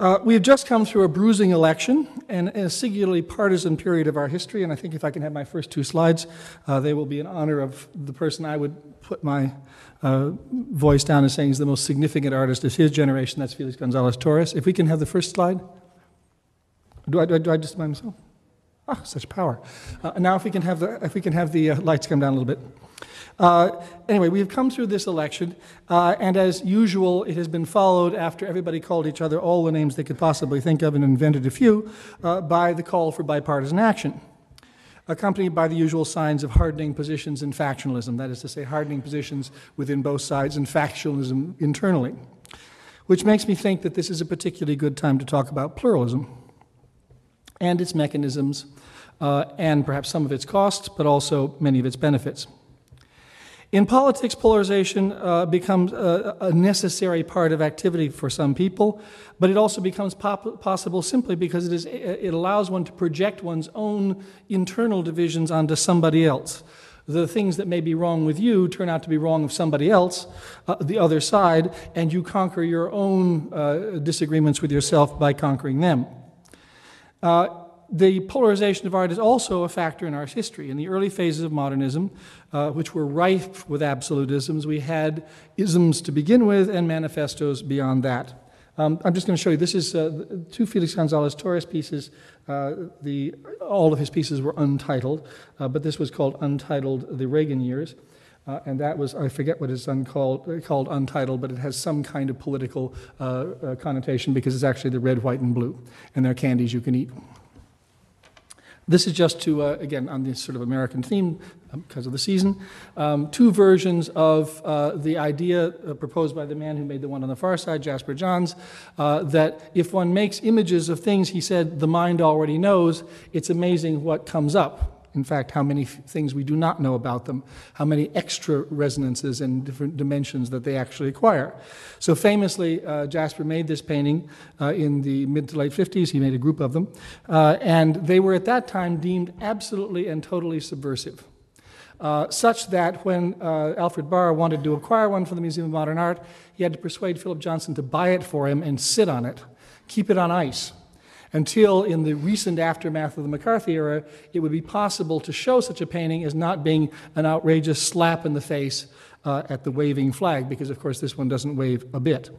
Uh, we have just come through a bruising election and a singularly partisan period of our history, and I think if I can have my first two slides, uh, they will be in honor of the person I would put my uh, voice down as saying is the most significant artist of his generation. That's Felix Gonzalez Torres. If we can have the first slide. Do I, do I, do I just by myself? Ah, such power. Uh, now, if we can have the, if we can have the uh, lights come down a little bit. Uh, anyway, we have come through this election, uh, and as usual, it has been followed after everybody called each other all the names they could possibly think of and invented a few uh, by the call for bipartisan action, accompanied by the usual signs of hardening positions and factionalism, that is to say, hardening positions within both sides and factionalism internally, which makes me think that this is a particularly good time to talk about pluralism and its mechanisms, uh, and perhaps some of its costs, but also many of its benefits. In politics, polarization uh, becomes a, a, necessary part of activity for some people, but it also becomes pop- possible simply because it, is, it allows one to project one's own internal divisions onto somebody else. The things that may be wrong with you turn out to be wrong of somebody else, uh, the other side, and you conquer your own uh, disagreements with yourself by conquering them. The polarization of art is also a factor in our history. In the early phases of modernism, uh, which were rife with absolutisms, we had isms to begin with and manifestos beyond that. Um, I'm just going to show you. This is uh, two Felix Gonzalez Torres pieces. Uh, the, all of his pieces were untitled, uh, but this was called Untitled The Reagan Years. Uh, and that was, I forget what it's called, called Untitled, but it has some kind of political uh, uh, connotation because it's actually the red, white, and blue. And they're candies you can eat. This is just to, uh, again, on this sort of American theme um, because of the season, um, two versions of uh, the idea uh, proposed by the man who made the one on the far side, Jasper Johns, uh, that if one makes images of things he said the mind already knows, it's amazing what comes up in fact, how many things we do not know about them, how many extra resonances and different dimensions that they actually acquire. So, famously, uh, Jasper made this painting uh, in the mid to late 50s. He made a group of them. Uh, and they were at that time deemed absolutely and totally subversive. Uh, such that when uh, Alfred Barr wanted to acquire one for the Museum of Modern Art, he had to persuade Philip Johnson to buy it for him and sit on it, keep it on ice until in the recent aftermath of the McCarthy era, it would be possible to show such a painting as not being an outrageous slap in the face uh, at the waving flag, because of course this one doesn't wave a bit.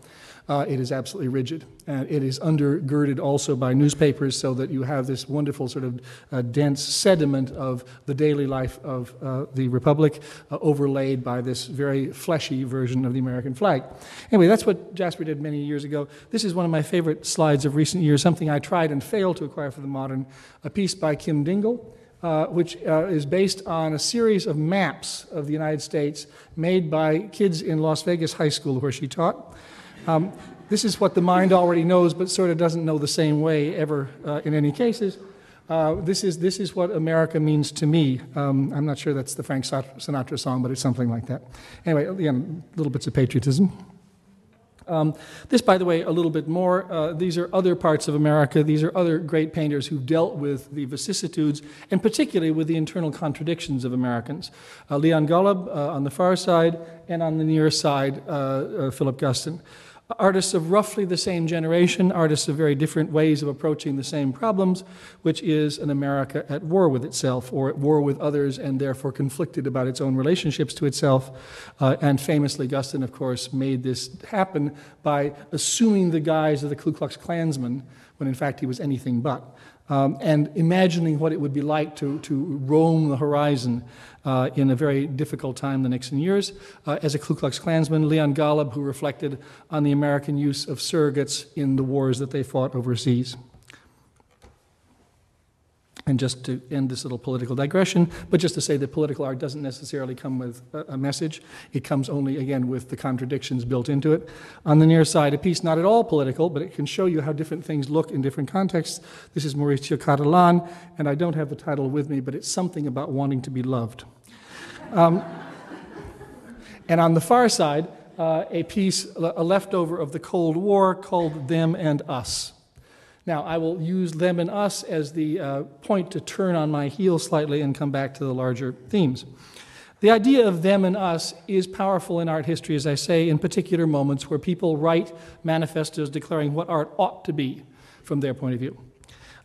Uh, it is absolutely rigid. And it is undergirded also by newspapers so that you have this wonderful sort of uh, dense sediment of the daily life of uh, the Republic uh, overlaid by this very fleshy version of the American flag. Anyway, that's what Jasper did many years ago. This is one of my favorite slides of recent years, something I tried and failed to acquire for the modern, a piece by Kim Dingle. Uh, which uh, is based on a series of maps of the United States made by kids in Las Vegas High School where she taught. Um, this is what the mind already knows, but sort of doesn't know the same way ever uh, in any cases. Uh, this, is, this is what America means to me. Um, I'm not sure that's the Frank Sinatra song, but it's something like that. Anyway, again, little bits of patriotism. Um, this, by the way, a little bit more. Uh, these are other parts of America. These are other great painters who dealt with the vicissitudes and particularly with the internal contradictions of Americans. Uh, Leon Golub uh, on the far side, and on the near side, uh, uh, Philip Guston artists of roughly the same generation, artists of very different ways of approaching the same problems, which is an America at war with itself or at war with others and therefore conflicted about its own relationships to itself. Uh, and famously, Guston, of course, made this happen by assuming the guise of the Ku Klux Klansman when in fact he was anything but. Um, and imagining what it would be like to, to roam the horizon uh, in a very difficult time the Nixon years. Uh, as a Ku Klux Klansman, Leon Golub, who reflected on the American use of surrogates in the wars that they fought overseas. And just to end this little political digression, but just to say that political art doesn't necessarily come with a, message. It comes only, again, with the contradictions built into it. On the near side, a piece not at all political, but it can show you how different things look in different contexts. This is Maurizio Cattelan, and I don't have the title with me, but it's something about wanting to be loved. Um, and on the far side, uh, a piece, a leftover of the Cold War called Them and Us. Now, I will use them and us as the uh, point to turn on my heel slightly and come back to the larger themes. The idea of them and us is powerful in art history, as I say, in particular moments where people write manifestos declaring what art ought to be from their point of view.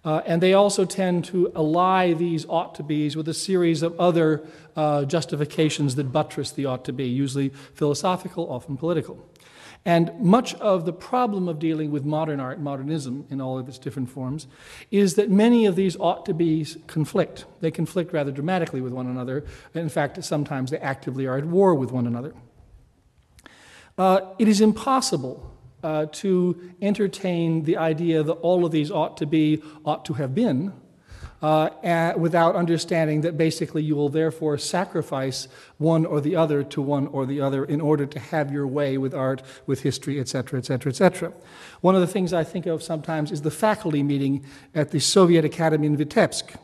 Uh, and they also tend to ally these ought to be's with a series of other uh, justifications that buttress the ought to be, usually philosophical, often political. And much of the problem of dealing with modern art, modernism in all of its different forms, is that many of these ought to be conflict. They conflict rather dramatically with one another. In fact, sometimes they actively are at war with one another. Uh, it is impossible uh, to entertain the idea that all of these ought to be, ought to have been, uh, without understanding that basically you will therefore sacrifice one or the other to one or the other in order to have your way with art, with history, etc., etc., etc. One of the things I think of sometimes is the faculty meeting at the Soviet Academy in Vitebsk,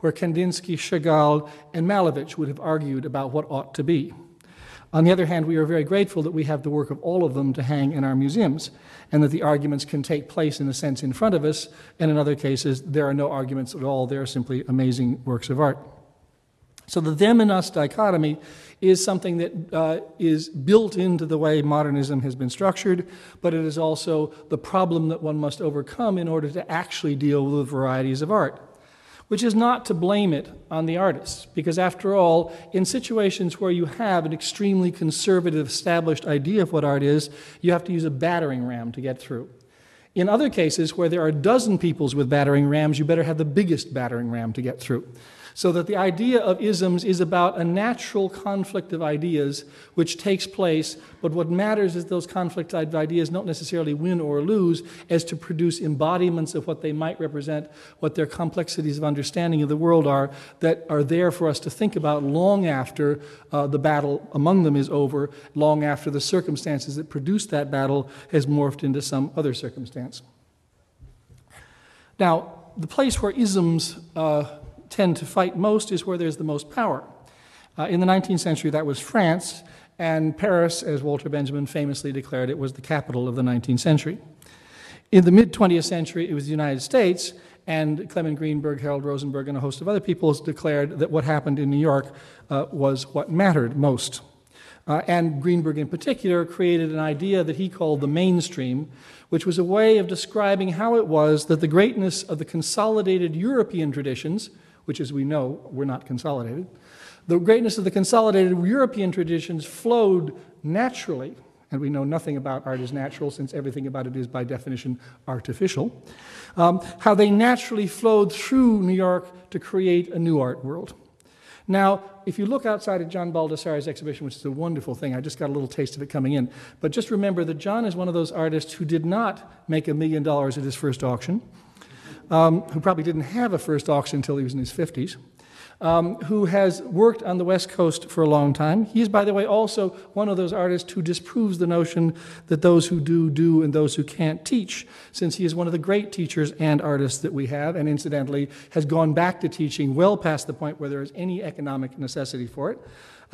where Kandinsky, Chagall, and Malevich would have argued about what ought to be. On the other hand, we are very grateful that we have the work of all of them to hang in our museums, and that the arguments can take place in a sense in front of us, and in other cases, there are no arguments at all. They are simply amazing works of art. So the them and us dichotomy is something that uh, is built into the way modernism has been structured, but it is also the problem that one must overcome in order to actually deal with the varieties of art which is not to blame it on the artists, because after all, in situations where you have an extremely conservative, established idea of what art is, you have to use a battering ram to get through. In other cases where there are a dozen peoples with battering rams, you better have the biggest battering ram to get through. So that the idea of isms is about a natural conflict of ideas which takes place, but what matters is those conflict of ideas don't necessarily win or lose as to produce embodiments of what they might represent, what their complexities of understanding of the world are, that are there for us to think about long after uh, the battle among them is over, long after the circumstances that produced that battle has morphed into some other circumstance. Now, the place where isms uh, tend to fight most is where there's the most power. Uh, in the 19th century, that was France, and Paris, as Walter Benjamin famously declared, it was the capital of the 19th century. In the mid 20th century, it was the United States, and Clement Greenberg, Harold Rosenberg, and a host of other people declared that what happened in New York uh, was what mattered most. Uh, and Greenberg, in particular, created an idea that he called the mainstream, which was a way of describing how it was that the greatness of the consolidated European traditions, which, as we know, were not consolidated. The greatness of the consolidated European traditions flowed naturally, and we know nothing about art as natural since everything about it is, by definition, artificial. Um, how they naturally flowed through New York to create a new art world. Now, if you look outside of John Baldessari's exhibition, which is a wonderful thing, I just got a little taste of it coming in, but just remember that John is one of those artists who did not make a million dollars at his first auction um, who probably didn't have a first auction until he was in his 50s, um, who has worked on the West Coast for a long time. He is, by the way, also one of those artists who disproves the notion that those who do, do, and those who can't teach, since he is one of the great teachers and artists that we have, and incidentally has gone back to teaching well past the point where there is any economic necessity for it.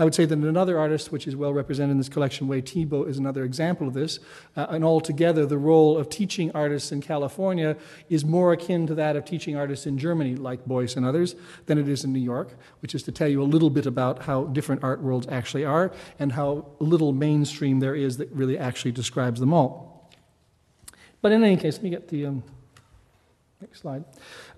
I would say that another artist, which is well represented in this collection, Wayne Thiebaud, is another example of this. Uh, and altogether, the role of teaching artists in California is more akin to that of teaching artists in Germany, like Beuys and others, than it is in New York, which is to tell you a little bit about how different art worlds actually are and how little mainstream there is that really actually describes them all. But in any case, let me get the um, next slide.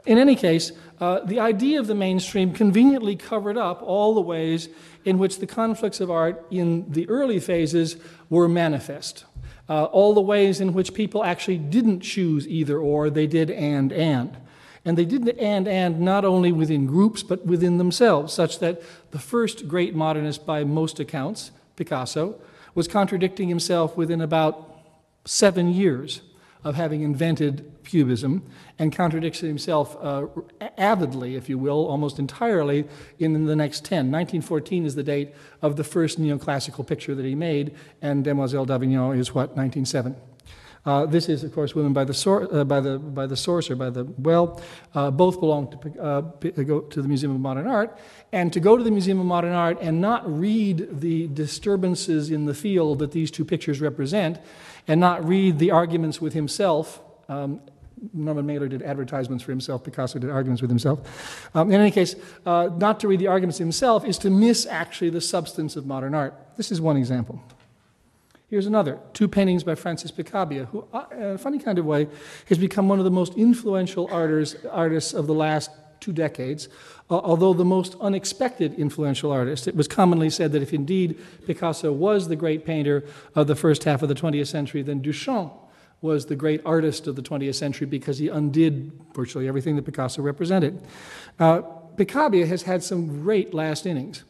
In any case, uh, the idea of the mainstream conveniently covered up all the ways in which the conflicts of art in the early phases were manifest. Uh, all the ways in which people actually didn't choose either or, they did and and. And they did the and and not only within groups, but within themselves, such that the first great modernist, by most accounts, Picasso, was contradicting himself within about seven years of having invented Cubism and contradicts himself uh, avidly, if you will, almost entirely in the next 10. 1914 is the date of the first neoclassical picture that he made, and Demoiselle d'Avignon is what, 1907. Uh, this is, of course, Women by the, sor- uh, by the, by the Source or by the Well. Uh, both belong to, uh, go to the Museum of Modern Art. And to go to the Museum of Modern Art and not read the disturbances in the field that these two pictures represent, and not read the arguments with himself um, Norman Mailer did advertisements for himself, Picasso did arguments with himself. Um, in any case, uh, not to read the arguments himself is to miss actually the substance of modern art. This is one example. Here's another two paintings by Francis Picabia, who, uh, in a funny kind of way, has become one of the most influential artists, artists of the last two decades, uh, although the most unexpected influential artist. It was commonly said that if indeed Picasso was the great painter of the first half of the 20th century, then Duchamp was the great artist of the 20th century because he undid virtually everything that Picasso represented. Uh, Picabia has had some great last innings.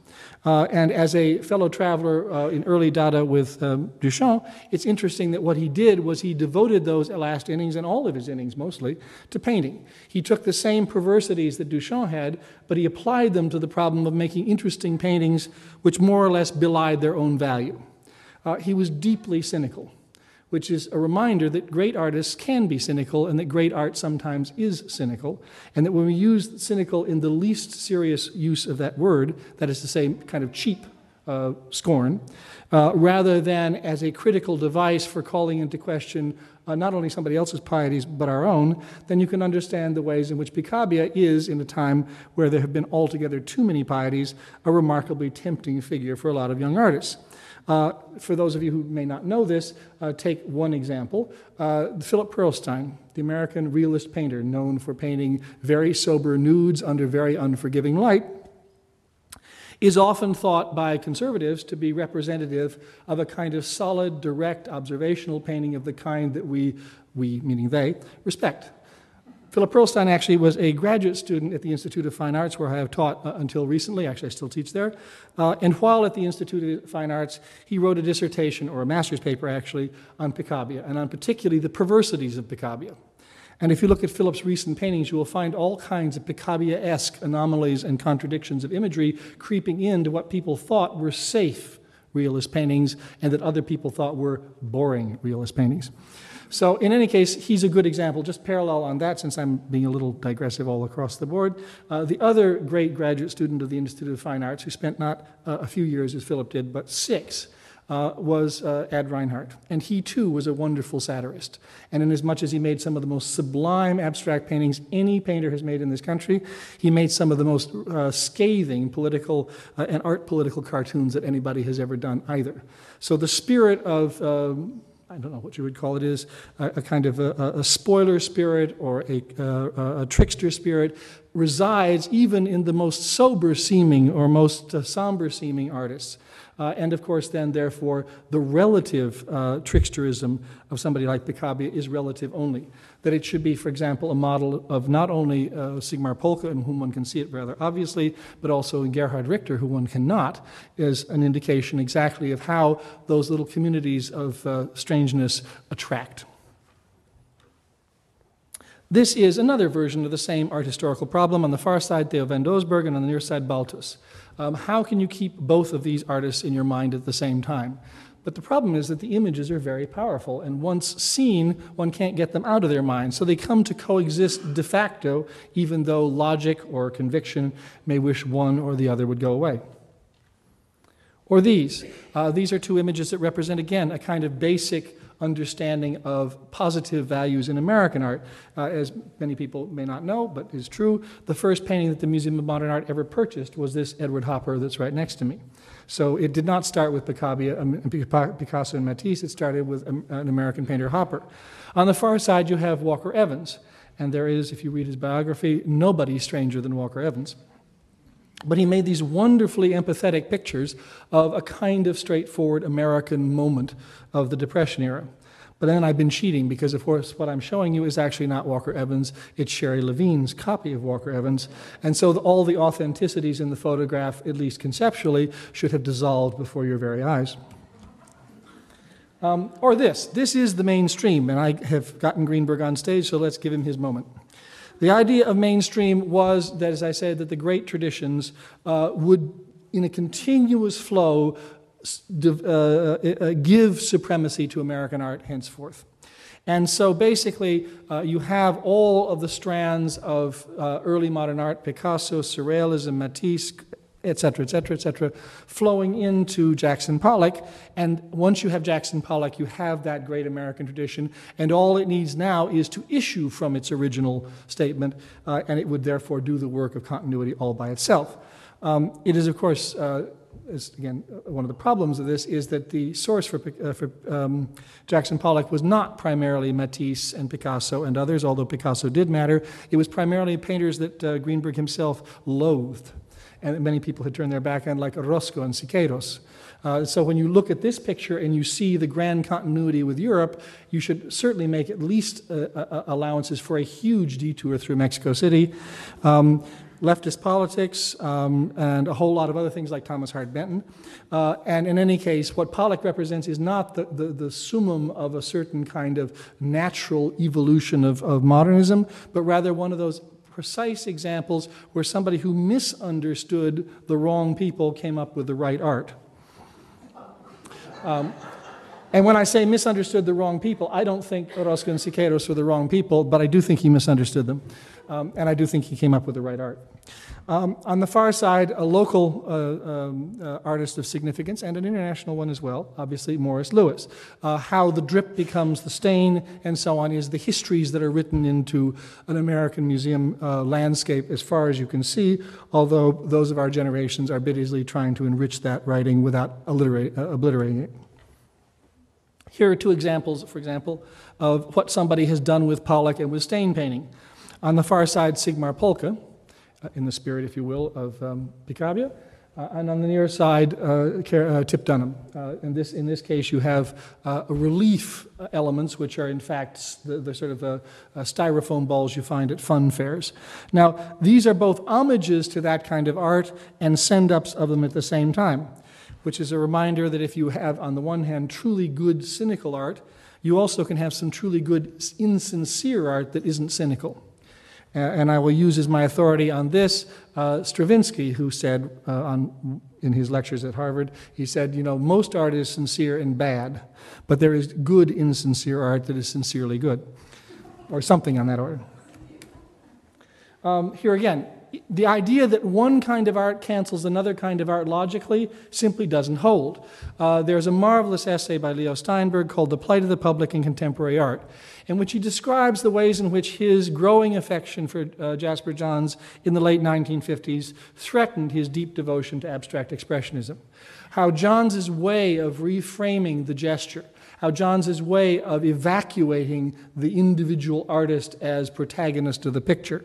Uh, and as a fellow traveler uh, in early Dada with um, Duchamp, it's interesting that what he did was he devoted those last innings, and all of his innings mostly, to painting. He took the same perversities that Duchamp had, but he applied them to the problem of making interesting paintings which more or less belied their own value. Uh, he was deeply cynical which is a reminder that great artists can be cynical and that great art sometimes is cynical, and that when we use cynical in the least serious use of that word, that is to say, kind of cheap uh, scorn, uh, rather than as a critical device for calling into question uh, not only somebody else's pieties but our own, then you can understand the ways in which Picabia is, in a time where there have been altogether too many pieties, a remarkably tempting figure for a lot of young artists. Uh, for those of you who may not know this, uh, take one example. Uh, Philip Pearlstein, the American realist painter known for painting very sober nudes under very unforgiving light, is often thought by conservatives to be representative of a kind of solid, direct, observational painting of the kind that we, we meaning they, respect. Philip Pearlstein actually was a graduate student at the Institute of Fine Arts, where I have taught uh, until recently. Actually, I still teach there. Uh, and while at the Institute of Fine Arts, he wrote a dissertation, or a master's paper actually, on Picabia, and on particularly the perversities of Picabia. And if you look at Philip's recent paintings, you will find all kinds of Picabia esque anomalies and contradictions of imagery creeping into what people thought were safe realist paintings and that other people thought were boring realist paintings. So, in any case, he's a good example, just parallel on that, since I'm being a little digressive all across the board. Uh, the other great graduate student of the Institute of Fine Arts, who spent not uh, a few years as Philip did, but six, uh, was uh, Ad Reinhardt. And he too was a wonderful satirist. And inasmuch as he made some of the most sublime abstract paintings any painter has made in this country, he made some of the most uh, scathing political uh, and art political cartoons that anybody has ever done either. So the spirit of um, I don't know what you would call it is, a, a kind of a, a, spoiler spirit or a, uh, a, trickster spirit resides even in the most sober seeming or most uh, somber seeming artists. Uh, and of course, then, therefore, the relative uh, tricksterism of somebody like Picabia is relative only. That it should be, for example, a model of not only uh, Sigmar Polke, in whom one can see it rather obviously, but also in Gerhard Richter, who one cannot, is an indication exactly of how those little communities of uh, strangeness attract. This is another version of the same art historical problem. On the far side, Theo van Doesburg, and on the near side, Balthus. Um, how can you keep both of these artists in your mind at the same time? But the problem is that the images are very powerful, and once seen, one can't get them out of their mind. So they come to coexist de facto, even though logic or conviction may wish one or the other would go away. Or these. Uh, these are two images that represent, again, a kind of basic understanding of positive values in American art. Uh, as many people may not know, but is true, the first painting that the Museum of Modern Art ever purchased was this Edward Hopper that's right next to me. So it did not start with um, Picasso and Matisse, it started with an American painter, Hopper. On the far side, you have Walker Evans. And there is, if you read his biography, nobody stranger than Walker Evans. But he made these wonderfully empathetic pictures of a kind of straightforward American moment of the Depression era. But then I've been cheating because, of course, what I'm showing you is actually not Walker Evans, it's Sherrie Levine's copy of Walker Evans. And so all the authenticities in the photograph, at least conceptually, should have dissolved before your very eyes. Um, or this this is the mainstream, and I have gotten Greenberg on stage, so let's give him his moment. The idea of mainstream was that, as I said, that the great traditions uh, would, in a continuous flow, uh, uh, give supremacy to American art henceforth. And so basically, uh, you have all of the strands of uh, early modern art Picasso, Surrealism, Matisse, et cetera, et cetera, et cetera, flowing into Jackson Pollock. And once you have Jackson Pollock, you have that great American tradition, and all it needs now is to issue from its original statement, uh, and it would therefore do the work of continuity all by itself. Um, it is, of course, uh, is, again, uh, one of the problems of this is that the source for, uh, for um, Jackson Pollock was not primarily Matisse and Picasso and others, although Picasso did matter. It was primarily painters that uh, Greenberg himself loathed and many people had turned their back on, like Orozco and Siqueiros. Uh, so when you look at this picture and you see the grand continuity with Europe, you should certainly make at least uh, uh, allowances for a huge detour through Mexico City. Um, leftist politics, um, and a whole lot of other things like Thomas Hart Benton. Uh, and in any case, what Pollock represents is not the, the, the, summum of a certain kind of natural evolution of, of modernism, but rather one of those precise examples where somebody who misunderstood the wrong people came up with the right art. Um, and when I say misunderstood the wrong people, I don't think Orozco and Siqueiros were the wrong people, but I do think he misunderstood them. Um, and I do think he came up with the right art. Um, on the far side, a local uh, um, uh, artist of significance and an international one as well, obviously Morris Louis. Uh, how the drip becomes the stain and so on is the histories that are written into an American museum uh, landscape as far as you can see, although those of our generations are bitterly trying to enrich that writing without uh, obliterating it. Here are two examples, for example, of what somebody has done with Pollock and with stain painting. On the far side, Sigmar Polke, uh, in the spirit, if you will, of um, Picabia. Uh, and on the near side, uh, uh Tip Dunham. Uh, in, this, in this case, you have uh, relief elements, which are in fact the, the sort of styrofoam balls you find at fun fairs. Now, these are both homages to that kind of art and send ups of them at the same time, which is a reminder that if you have, on the one hand, truly good cynical art, you also can have some truly good insincere art that isn't cynical. And I will use as my authority on this uh, Stravinsky, who said uh, on, in his lectures at Harvard, he said, you know, most art is sincere and bad, but there is good insincere art that is sincerely good, or something on that order. Um, here again, the idea that one kind of art cancels another kind of art logically simply doesn't hold. Uh, there's a marvelous essay by Leo Steinberg called The Plight of the Public in Contemporary Art in which he describes the ways in which his growing affection for uh, Jasper Johns in the late 1950s threatened his deep devotion to abstract expressionism. How Johns's way of reframing the gesture, how Johns's way of evacuating the individual artist as protagonist of the picture,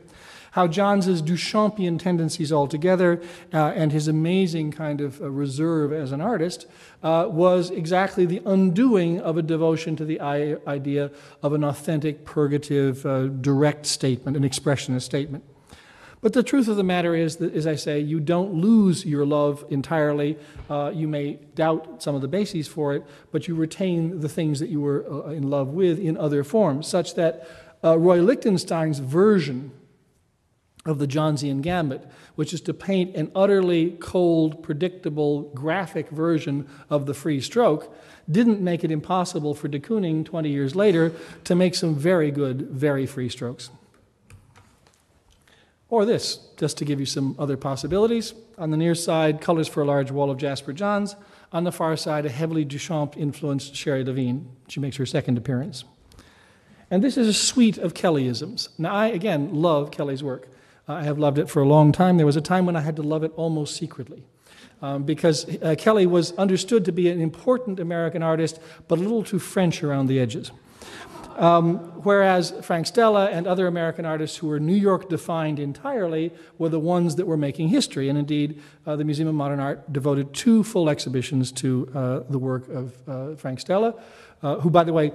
how Johns's Duchampian tendencies altogether uh, and his amazing kind of uh, reserve as an artist uh, was exactly the undoing of a devotion to the idea of an authentic, purgative, uh, direct statement, an expressionist statement. But the truth of the matter is that, as I say, you don't lose your love entirely. Uh, you may doubt some of the bases for it, but you retain the things that you were uh, in love with in other forms, such that uh, Roy Lichtenstein's version of the Johnsian gambit, which is to paint an utterly cold, predictable, graphic version of the free stroke, didn't make it impossible for de Kooning 20 years later to make some very good, very free strokes. Or this, just to give you some other possibilities. On the near side, colors for a large wall of Jasper Johns. On the far side, a heavily Duchamp influenced Sherrie Levine. She makes her second appearance. And this is a suite of Kellyisms. Now, I, again, love Kelly's work. I have loved it for a long time. There was a time when I had to love it almost secretly. Um, because uh, Kelly was understood to be an important American artist, but a little too French around the edges. Um, whereas Frank Stella and other American artists who were New York defined entirely were the ones that were making history. And indeed, uh, the Museum of Modern Art devoted two full exhibitions to uh, the work of uh, Frank Stella uh, who, by the way,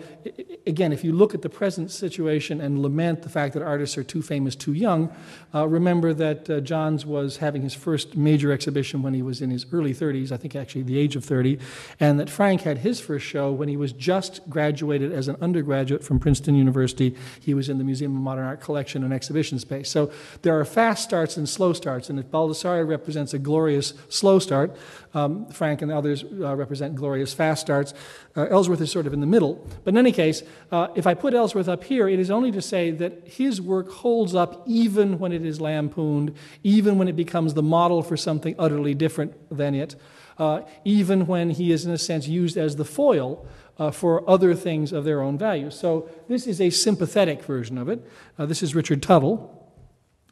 again, if you look at the present situation and lament the fact that artists are too famous too young, uh, remember that uh, Johns was having his first major exhibition when he was in his early 30s, I think actually the age of 30, and that Frank had his first show when he was just graduated as an undergraduate from Princeton University. He was in the Museum of Modern Art collection and exhibition space. So there are fast starts and slow starts, and if Baldessari represents a glorious slow start, Um, Frank and others uh, represent glorious fast starts. Uh, Ellsworth is sort of in the middle. But in any case, uh, if I put Ellsworth up here, it is only to say that his work holds up even when it is lampooned, even when it becomes the model for something utterly different than it, uh, even when he is, in a sense, used as the foil uh, for other things of their own value. So this is a sympathetic version of it. Uh, this is Richard Tuttle.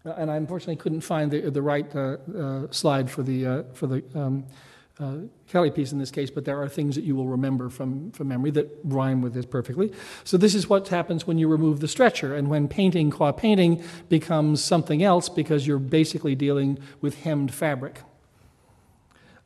Uh, and I unfortunately couldn't find the, the right uh, slide for the, for the um, Kelly piece in this case, but there are things that you will remember from, from memory that rhyme with this perfectly. So this is what happens when you remove the stretcher and when painting qua painting becomes something else because you're basically dealing with hemmed fabric.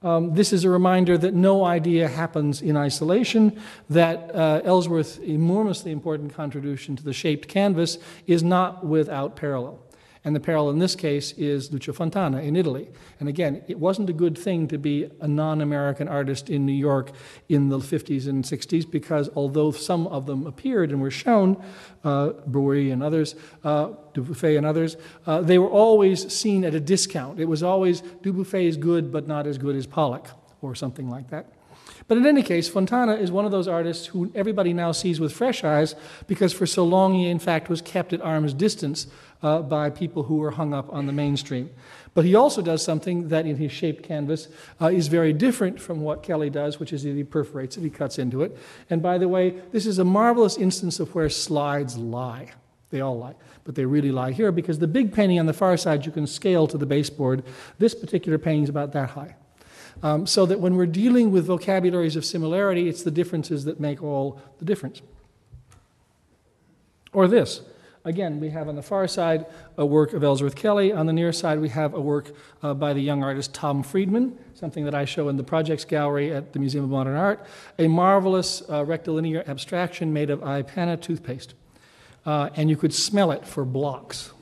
Um, this is a reminder that no idea happens in isolation, that uh, Ellsworth's enormously important contribution to the shaped canvas is not without parallel. And the parallel in this case is Lucio Fontana in Italy. And again, it wasn't a good thing to be a non American artist in New York in the 50s and 60s because although some of them appeared and were shown, uh, and others, uh, Dubuffet and others, uh, they were always seen at a discount. It was always Dubuffet is good, but not as good as Pollock or something like that. But in any case, Fontana is one of those artists who everybody now sees with fresh eyes because for so long he, in fact, was kept at arm's distance uh, by people who were hung up on the mainstream. But he also does something that in his shaped canvas uh, is very different from what Kelly does, which is that he perforates it, he cuts into it. And by the way, this is a marvelous instance of where slides lie. They all lie, but they really lie here because the big painting on the far side you can scale to the baseboard. This particular painting is about that high. Um, so that when we're dealing with vocabularies of similarity, it's the differences that make all the difference. Or this. Again, we have on the far side a work of Ellsworth Kelly. On the near side, we have a work uh, by the young artist Tom Friedman, something that I show in the Projects Gallery at the Museum of Modern Art, a marvelous uh, rectilinear abstraction made of Ipana toothpaste. Uh, and you could smell it for blocks.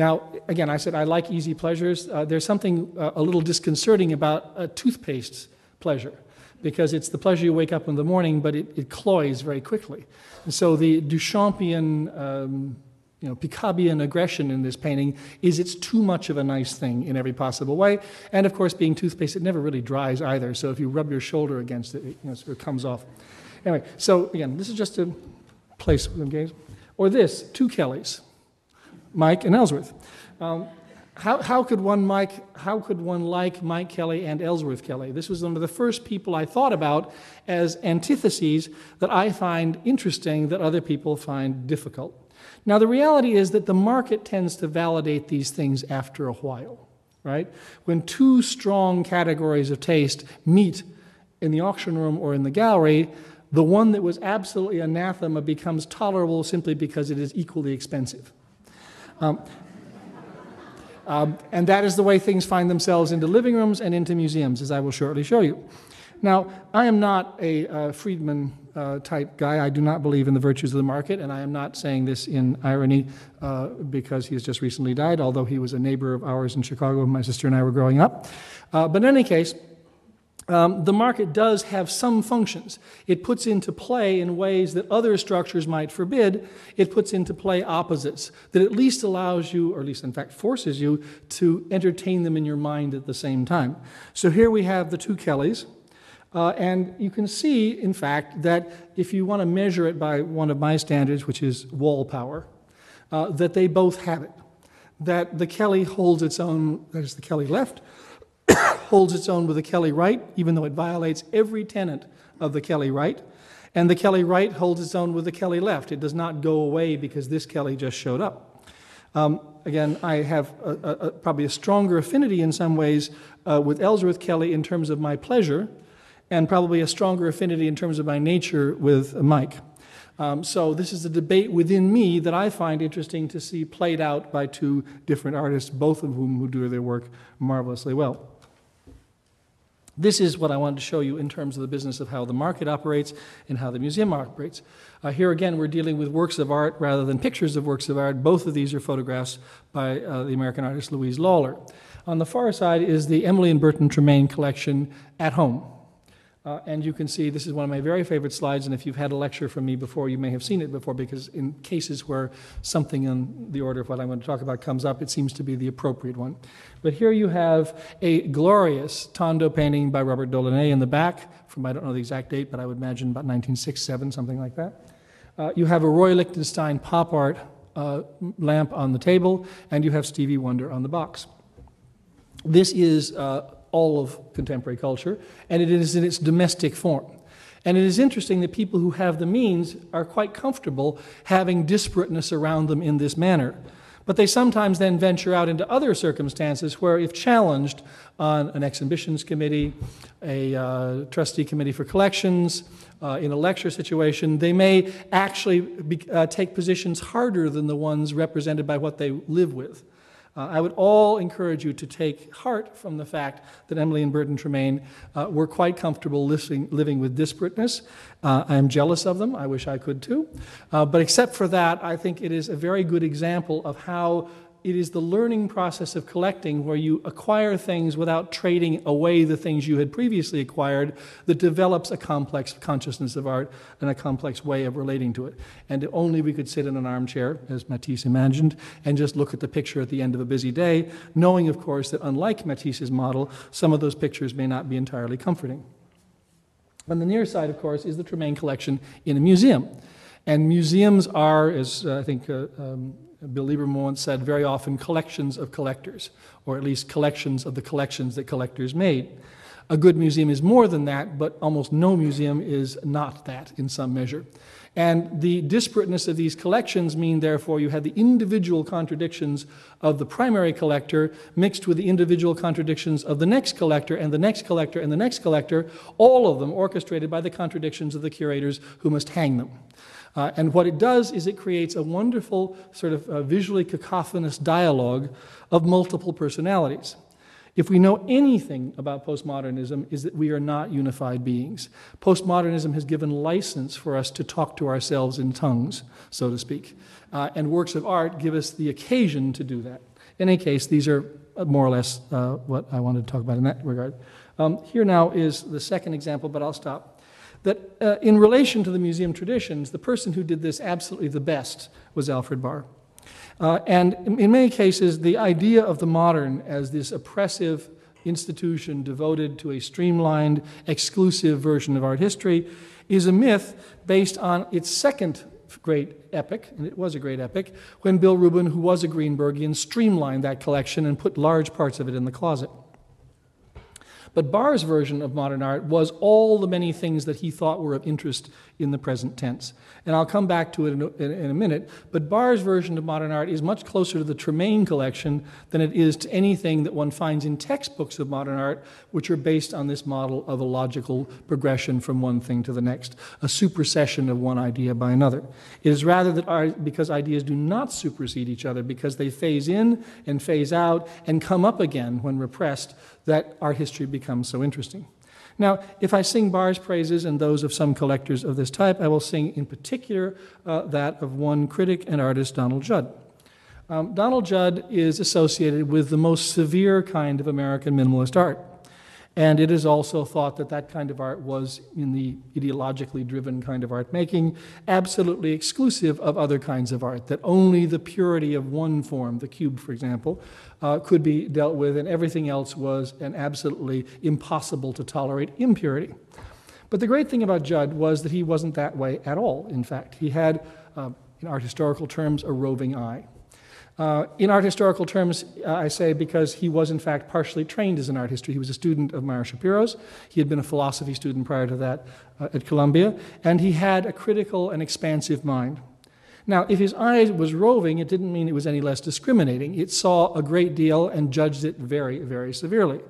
Now, again, I said I like easy pleasures. Uh, there's something uh, a little disconcerting about a toothpaste pleasure because it's the pleasure you wake up in the morning, but it, it cloys very quickly. And so the Duchampian, um, you know, Picabian aggression in this painting is it's too much of a nice thing in every possible way. And of course, being toothpaste, it never really dries either. So if you rub your shoulder against it, it, you know, sort of comes off. Anyway, so again, this is just a place with them games. Or this, two Kellys, Mike and Ellsworth. Um, how, how, could one Mike, how could one like Mike Kelley and Ellsworth Kelly? This was one of the first people I thought about as antitheses that I find interesting that other people find difficult. Now, the reality is that the market tends to validate these things after a while, right? When two strong categories of taste meet in the auction room or in the gallery, the one that was absolutely anathema becomes tolerable simply because it is equally expensive. Um, um, and that is the way things find themselves into living rooms and into museums, as I will shortly show you. Now, I am not a uh, Friedman uh, type guy. I do not believe in the virtues of the market, and I am not saying this in irony uh, because he has just recently died, although he was a neighbor of ours in Chicago when my sister and I were growing up. Uh, but in any case, um, the market does have some functions. It puts into play in ways that other structures might forbid. It puts into play opposites that at least allows you, or at least in fact forces you, to entertain them in your mind at the same time. So here we have the two Kellys. Uh, and you can see, in fact, that if you want to measure it by one of my standards, which is wall power, uh, that they both have it. That the Kelly holds its own, that is the Kelly left, holds its own with the Kelly right, even though it violates every tenet of the Kelly right. And the Kelly right holds its own with the Kelly left. It does not go away because this Kelly just showed up. Um, again, I have a, a, a, probably a stronger affinity in some ways uh, with Ellsworth Kelly in terms of my pleasure, and probably a stronger affinity in terms of my nature with Mike. Um, so this is a debate within me that I find interesting to see played out by two different artists, both of whom who do their work marvelously well. This is what I wanted to show you in terms of the business of how the market operates and how the museum operates. Uh, here again, we're dealing with works of art rather than pictures of works of art. Both of these are photographs by uh, the American artist Louise Lawler. On the far side is the Emily and Burton Tremaine collection at home. Uh, and you can see this is one of my very favorite slides, and if you've had a lecture from me before, you may have seen it before, because in cases where something in the order of what I'm going to talk about comes up, it seems to be the appropriate one. But here you have a glorious Tondo painting by Robert Delaunay in the back, from I don't know the exact date, but I would imagine about 1967, something like that. Uh, you have a Roy Lichtenstein pop art uh, lamp on the table, and you have Stevie Wonder on the box. This is uh, all of contemporary culture, and it is in its domestic form. And it is interesting that people who have the means are quite comfortable having disparateness around them in this manner. But they sometimes then venture out into other circumstances where, if challenged on an exhibitions committee, a uh, trustee committee for collections, uh, in a lecture situation, they may actually be, uh, take positions harder than the ones represented by what they live with. Uh, I would all encourage you to take heart from the fact that Emily and Burton Tremaine uh, were quite comfortable living, living with disparateness. Uh, I am jealous of them. I wish I could too. Uh, but except for that, I think it is a very good example of how it is the learning process of collecting where you acquire things without trading away the things you had previously acquired that develops a complex consciousness of art and a complex way of relating to it. And if only we could sit in an armchair, as Matisse imagined, and just look at the picture at the end of a busy day, knowing, of course, that unlike Matisse's model, some of those pictures may not be entirely comforting. On the near side, of course, is the Tremaine collection in a museum. And museums are, as uh, I think uh, um, Bill Lieberman once said, very often collections of collectors, or at least collections of the collections that collectors made. A good museum is more than that, but almost no museum is not that in some measure. And the disparateness of these collections mean, therefore, you have the individual contradictions of the primary collector mixed with the individual contradictions of the next collector and the next collector and the next collector, all of them orchestrated by the contradictions of the curators who must hang them. Uh, and what it does is it creates a wonderful, sort of uh, visually cacophonous dialogue of multiple personalities. If we know anything about postmodernism, is that we are not unified beings. Postmodernism has given license for us to talk to ourselves in tongues, so to speak. Uh, and works of art give us the occasion to do that. In any case, these are uh, more or less uh, what I wanted to talk about in that regard. Um, here now is the second example, but I'll stop that uh, in relation to the museum traditions, the person who did this absolutely the best was Alfred Barr. Uh, and in many cases, the idea of the modern as this oppressive institution devoted to a streamlined, exclusive version of art history is a myth based on its second great epic, and it was a great epic, when Bill Rubin, who was a Greenbergian, streamlined that collection and put large parts of it in the closet. But Barr's version of modern art was all the many things that he thought were of interest in the present tense. And I'll come back to it in a, in a, minute. But Barr's version of modern art is much closer to the Tremaine collection than it is to anything that one finds in textbooks of modern art, which are based on this model of a logical progression from one thing to the next, a supersession of one idea by another. It is rather that art, because ideas do not supersede each other, because they phase in and phase out and come up again when repressed, that art history becomes so interesting. Now, if I sing Barr's praises and those of some collectors of this type, I will sing in particular uh, that of one critic and artist, Donald Judd. Um, Donald Judd is associated with the most severe kind of American minimalist art. And it is also thought that that kind of art was, in the ideologically driven kind of art making, absolutely exclusive of other kinds of art, that only the purity of one form, the cube, for example, uh, could be dealt with, and everything else was an absolutely impossible to tolerate impurity. But the great thing about Judd was that he wasn't that way at all, in fact. He had, uh, in art historical terms, a roving eye. Uh, in art historical terms, uh, I say because he was in fact partially trained as an art history. He was a student of Meyer Schapiro's. He had been a philosophy student prior to that uh, at Columbia, and he had a critical and expansive mind. Now, if his eye was roving, it didn't mean it was any less discriminating. It saw a great deal and judged it very, very severely.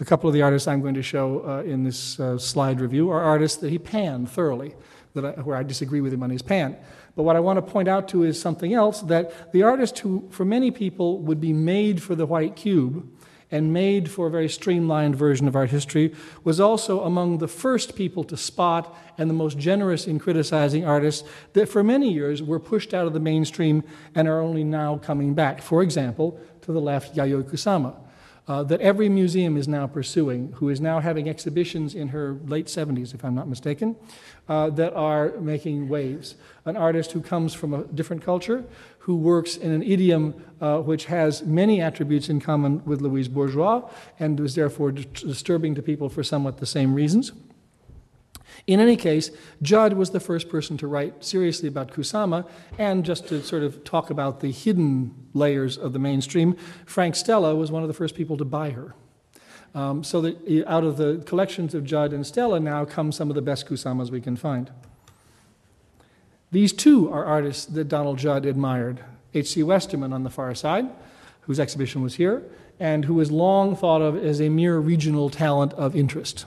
A couple of the artists I'm going to show uh, in this uh, slide review are artists that he panned thoroughly, that I, where I disagree with him on his pan. But what I want to point out to is something else that the artist who, for many people, would be made for the white cube and made for a very streamlined version of art history was also among the first people to spot and the most generous in criticizing artists that for many years were pushed out of the mainstream and are only now coming back. For example, to the left, Yayoi Kusama. Uh, that every museum is now pursuing, who is now having exhibitions in her late 70s, if I'm not mistaken, uh, that are making waves. An artist who comes from a different culture, who works in an idiom uh, which has many attributes in common with Louise Bourgeois and is therefore disturbing to people for somewhat the same reasons. In any case, Judd was the first person to write seriously about Kusama, and just to sort of talk about the hidden layers of the mainstream, Frank Stella was one of the first people to buy her. Um, so that out of the collections of Judd and Stella now come some of the best Kusamas we can find. These two are artists that Donald Judd admired. H.C. Westermann on the far side, whose exhibition was here, and who was long thought of as a mere regional talent of interest,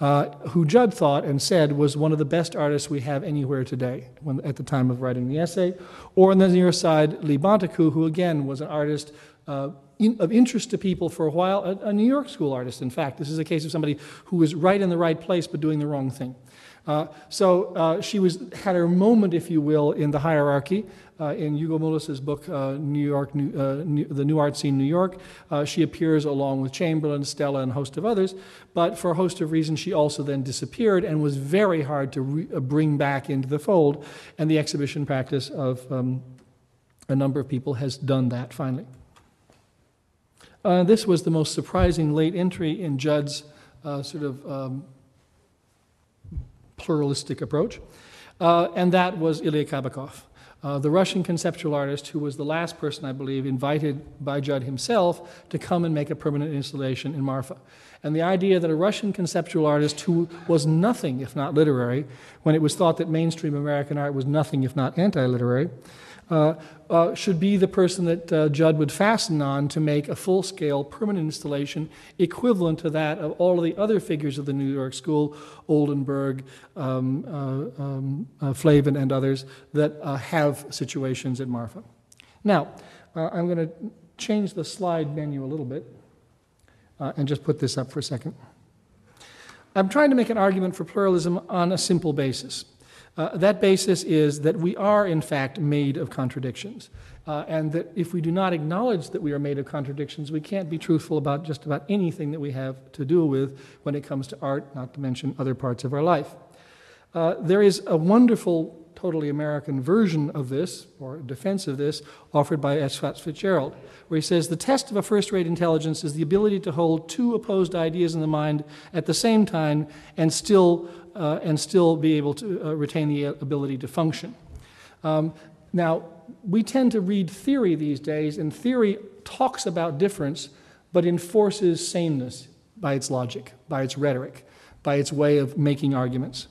uh, who Judd thought and said was one of the best artists we have anywhere today when, at the time of writing the essay. Or on the near side, Lee Bontecou, who again was an artist uh, in, of interest to people for a while, a, a New York school artist, in fact. This is a case of somebody who was right in the right place but doing the wrong thing. Uh, so uh, she was, had her moment, if you will, in the hierarchy. Uh, in Ugo Mulas's book, uh, New York, New, uh, New, The New Art Scene New York, uh, she appears along with Chamberlain, Stella, and a host of others. But for a host of reasons, she also then disappeared and was very hard to bring back into the fold. And the exhibition practice of um, a number of people has done that finally. this was the most surprising late entry in Judd's sort of um, pluralistic approach, uh, and that was Ilya Kabakov. Uh, the Russian conceptual artist, who was the last person, I believe, invited by Judd himself to come and make a permanent installation in Marfa. And the idea that a Russian conceptual artist who was nothing if not literary, when it was thought that mainstream American art was nothing if not anti literary, uh, uh, should be the person that uh, Judd would fasten on to make a full scale permanent installation equivalent to that of all of the other figures of the New York School, Oldenburg, um, uh, um, uh, Flavin, and others that uh, have situations at Marfa. Now, I'm going to change the slide menu a little bit and just put this up for a second. I'm trying to make an argument for pluralism on a simple basis. Uh, that basis is that we are, in fact, made of contradictions. Uh, and that if we do not acknowledge that we are made of contradictions, we can't be truthful about just about anything that we have to do with when it comes to art, not to mention other parts of our life. Uh, there is a wonderful, totally American version of this, or defense of this, offered by S. Fitzgerald, where he says the test of a first rate intelligence is the ability to hold two opposed ideas in the mind at the same time and still uh, and still be able to uh, retain the ability to function. Um, now, we tend to read theory these days, and theory talks about difference, but enforces sameness by its logic, by its rhetoric, by its way of making arguments.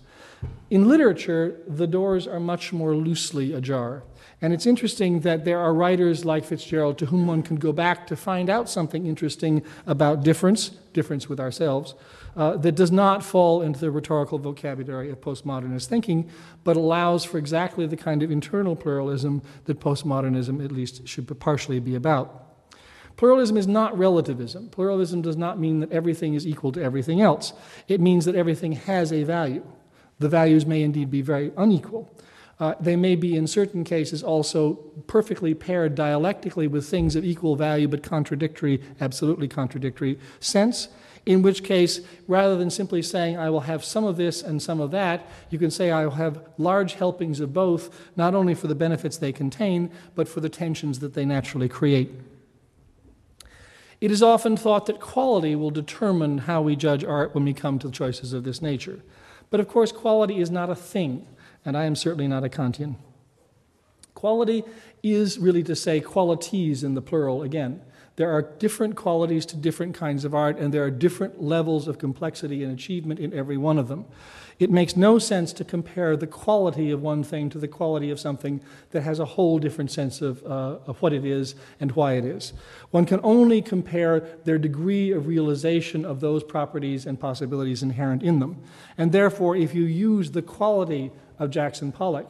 In literature, the doors are much more loosely ajar. And it's interesting that there are writers like Fitzgerald to whom one can go back to find out something interesting about difference, difference with ourselves, uh, that does not fall into the rhetorical vocabulary of postmodernist thinking, but allows for exactly the kind of internal pluralism that postmodernism, at least, should partially be about. Pluralism is not relativism. Pluralism does not mean that everything is equal to everything else. It means that everything has a value. The values may indeed be very unequal. Uh, they may be, in certain cases, also perfectly paired dialectically with things of equal value but contradictory, absolutely contradictory sense in which case, rather than simply saying, I will have some of this and some of that, you can say, I will have large helpings of both, not only for the benefits they contain, but for the tensions that they naturally create. It is often thought that quality will determine how we judge art when we come to choices of this nature. But of course, quality is not a thing, and I am certainly not a Kantian. Quality is really to say qualities in the plural again. There are different qualities to different kinds of art, and there are different levels of complexity and achievement in every one of them. It makes no sense to compare the quality of one thing to the quality of something that has a whole different sense of, uh, of what it is and why it is. One can only compare their degree of realization of those properties and possibilities inherent in them. And therefore, if you use the quality of Jackson Pollock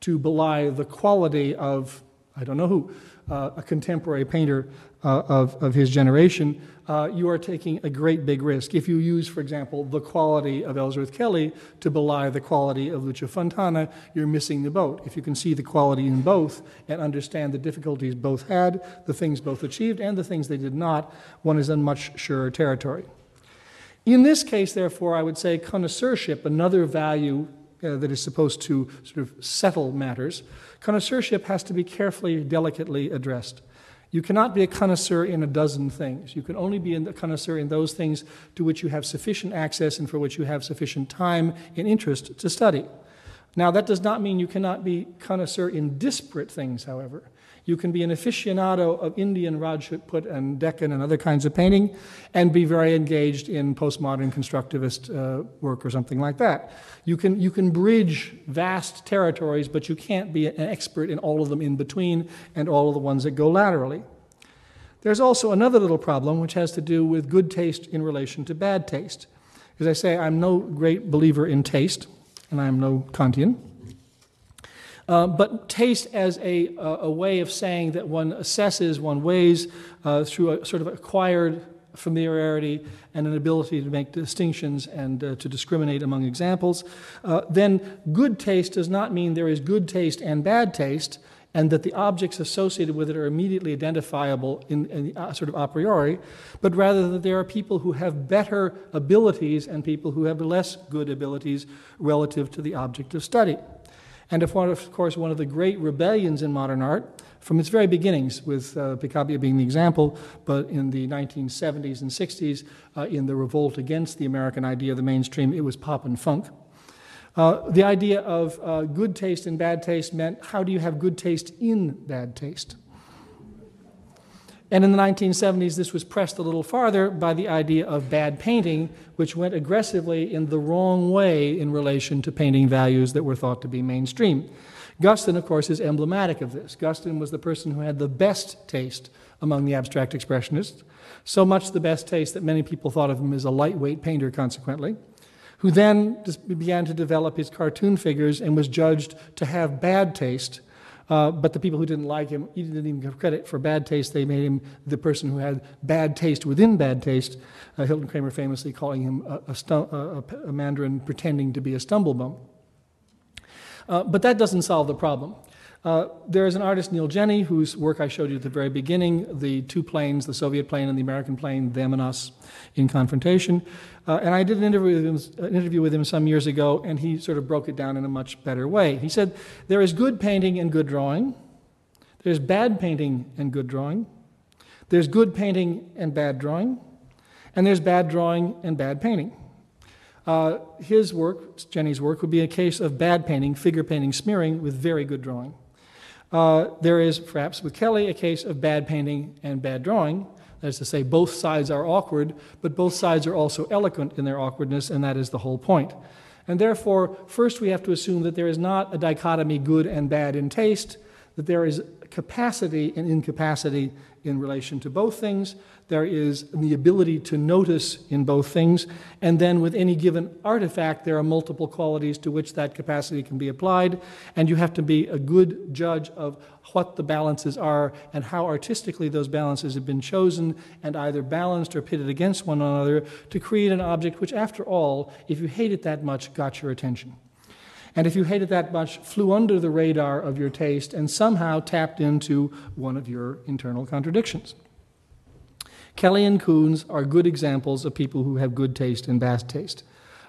to belie the quality of I don't know who, uh, a contemporary painter uh, of, of his generation, uh, you are taking a great big risk. If you use, for example, the quality of Ellsworth Kelly to belie the quality of Lucio Fontana, you're missing the boat. If you can see the quality in both and understand the difficulties both had, the things both achieved, and the things they did not, one is in much surer territory. In this case, therefore, I would say connoisseurship, another value uh, that is supposed to sort of settle matters, connoisseurship has to be carefully, delicately addressed. You cannot be a connoisseur in a dozen things. You can only be a connoisseur in those things to which you have sufficient access and for which you have sufficient time and interest to study. Now, that does not mean you cannot be connoisseur in disparate things, however. You can be an aficionado of Indian Rajput and Deccan and other kinds of painting and be very engaged in postmodern constructivist uh, work or something like that. You can, you can bridge vast territories, but you can't be an expert in all of them in between and all of the ones that go laterally. There's also another little problem which has to do with good taste in relation to bad taste. As I say, I'm no great believer in taste, and I'm no Kantian. Uh, but taste as a, a way of saying that one assesses, one weighs uh, through a sort of acquired familiarity and an ability to make distinctions and uh, to discriminate among examples, uh, then good taste does not mean there is good taste and bad taste, and that the objects associated with it are immediately identifiable in, in uh, sort of a priori, but rather that there are people who have better abilities and people who have less good abilities relative to the object of study. And of course, one of the great rebellions in modern art from its very beginnings, with uh, Picabia being the example, but in the 1970s and 60s, uh, in the revolt against the American idea of the mainstream, it was pop and funk. Uh, the idea of uh, good taste and bad taste meant how do you have good taste in bad taste? And in the 1970s, this was pressed a little farther by the idea of bad painting, which went aggressively in the wrong way in relation to painting values that were thought to be mainstream. Guston, of course, is emblematic of this. Guston was the person who had the best taste among the abstract expressionists, so much the best taste that many people thought of him as a lightweight painter, consequently, who then began to develop his cartoon figures and was judged to have bad taste uh, but the people who didn't like him, he didn't even give credit for bad taste. They made him the person who had bad taste within bad taste. Uh, Hilton Kramer famously calling him a, a, a, a Mandarin pretending to be a stumblebum. Uh, but that doesn't solve the problem. Uh, there is an artist, Neil Jenney, whose work I showed you at the very beginning the two planes, the Soviet plane and the American plane, them and us in confrontation. Uh, and I did an interview, with him, an interview with him some years ago, and he sort of broke it down in a much better way. He said, There is good painting and good drawing, there's bad painting and good drawing, there's good painting and bad drawing, and there's bad drawing and bad painting. Uh, his work, Jenney's work, would be a case of bad painting, figure painting, smearing with very good drawing. Uh, there is, perhaps with Kelly, a case of bad painting and bad drawing. That is to say, both sides are awkward, but both sides are also eloquent in their awkwardness, and that is the whole point. And therefore, first we have to assume that there is not a dichotomy good and bad in taste, that there is capacity and incapacity in relation to both things. There is the ability to notice in both things. And then with any given artifact, there are multiple qualities to which that capacity can be applied. And you have to be a good judge of what the balances are and how artistically those balances have been chosen and either balanced or pitted against one another to create an object which, after all, if you hate it that much, got your attention. And if you hated that much, flew under the radar of your taste and somehow tapped into one of your internal contradictions. Kelley and Koons are good examples of people who have good taste and bad taste.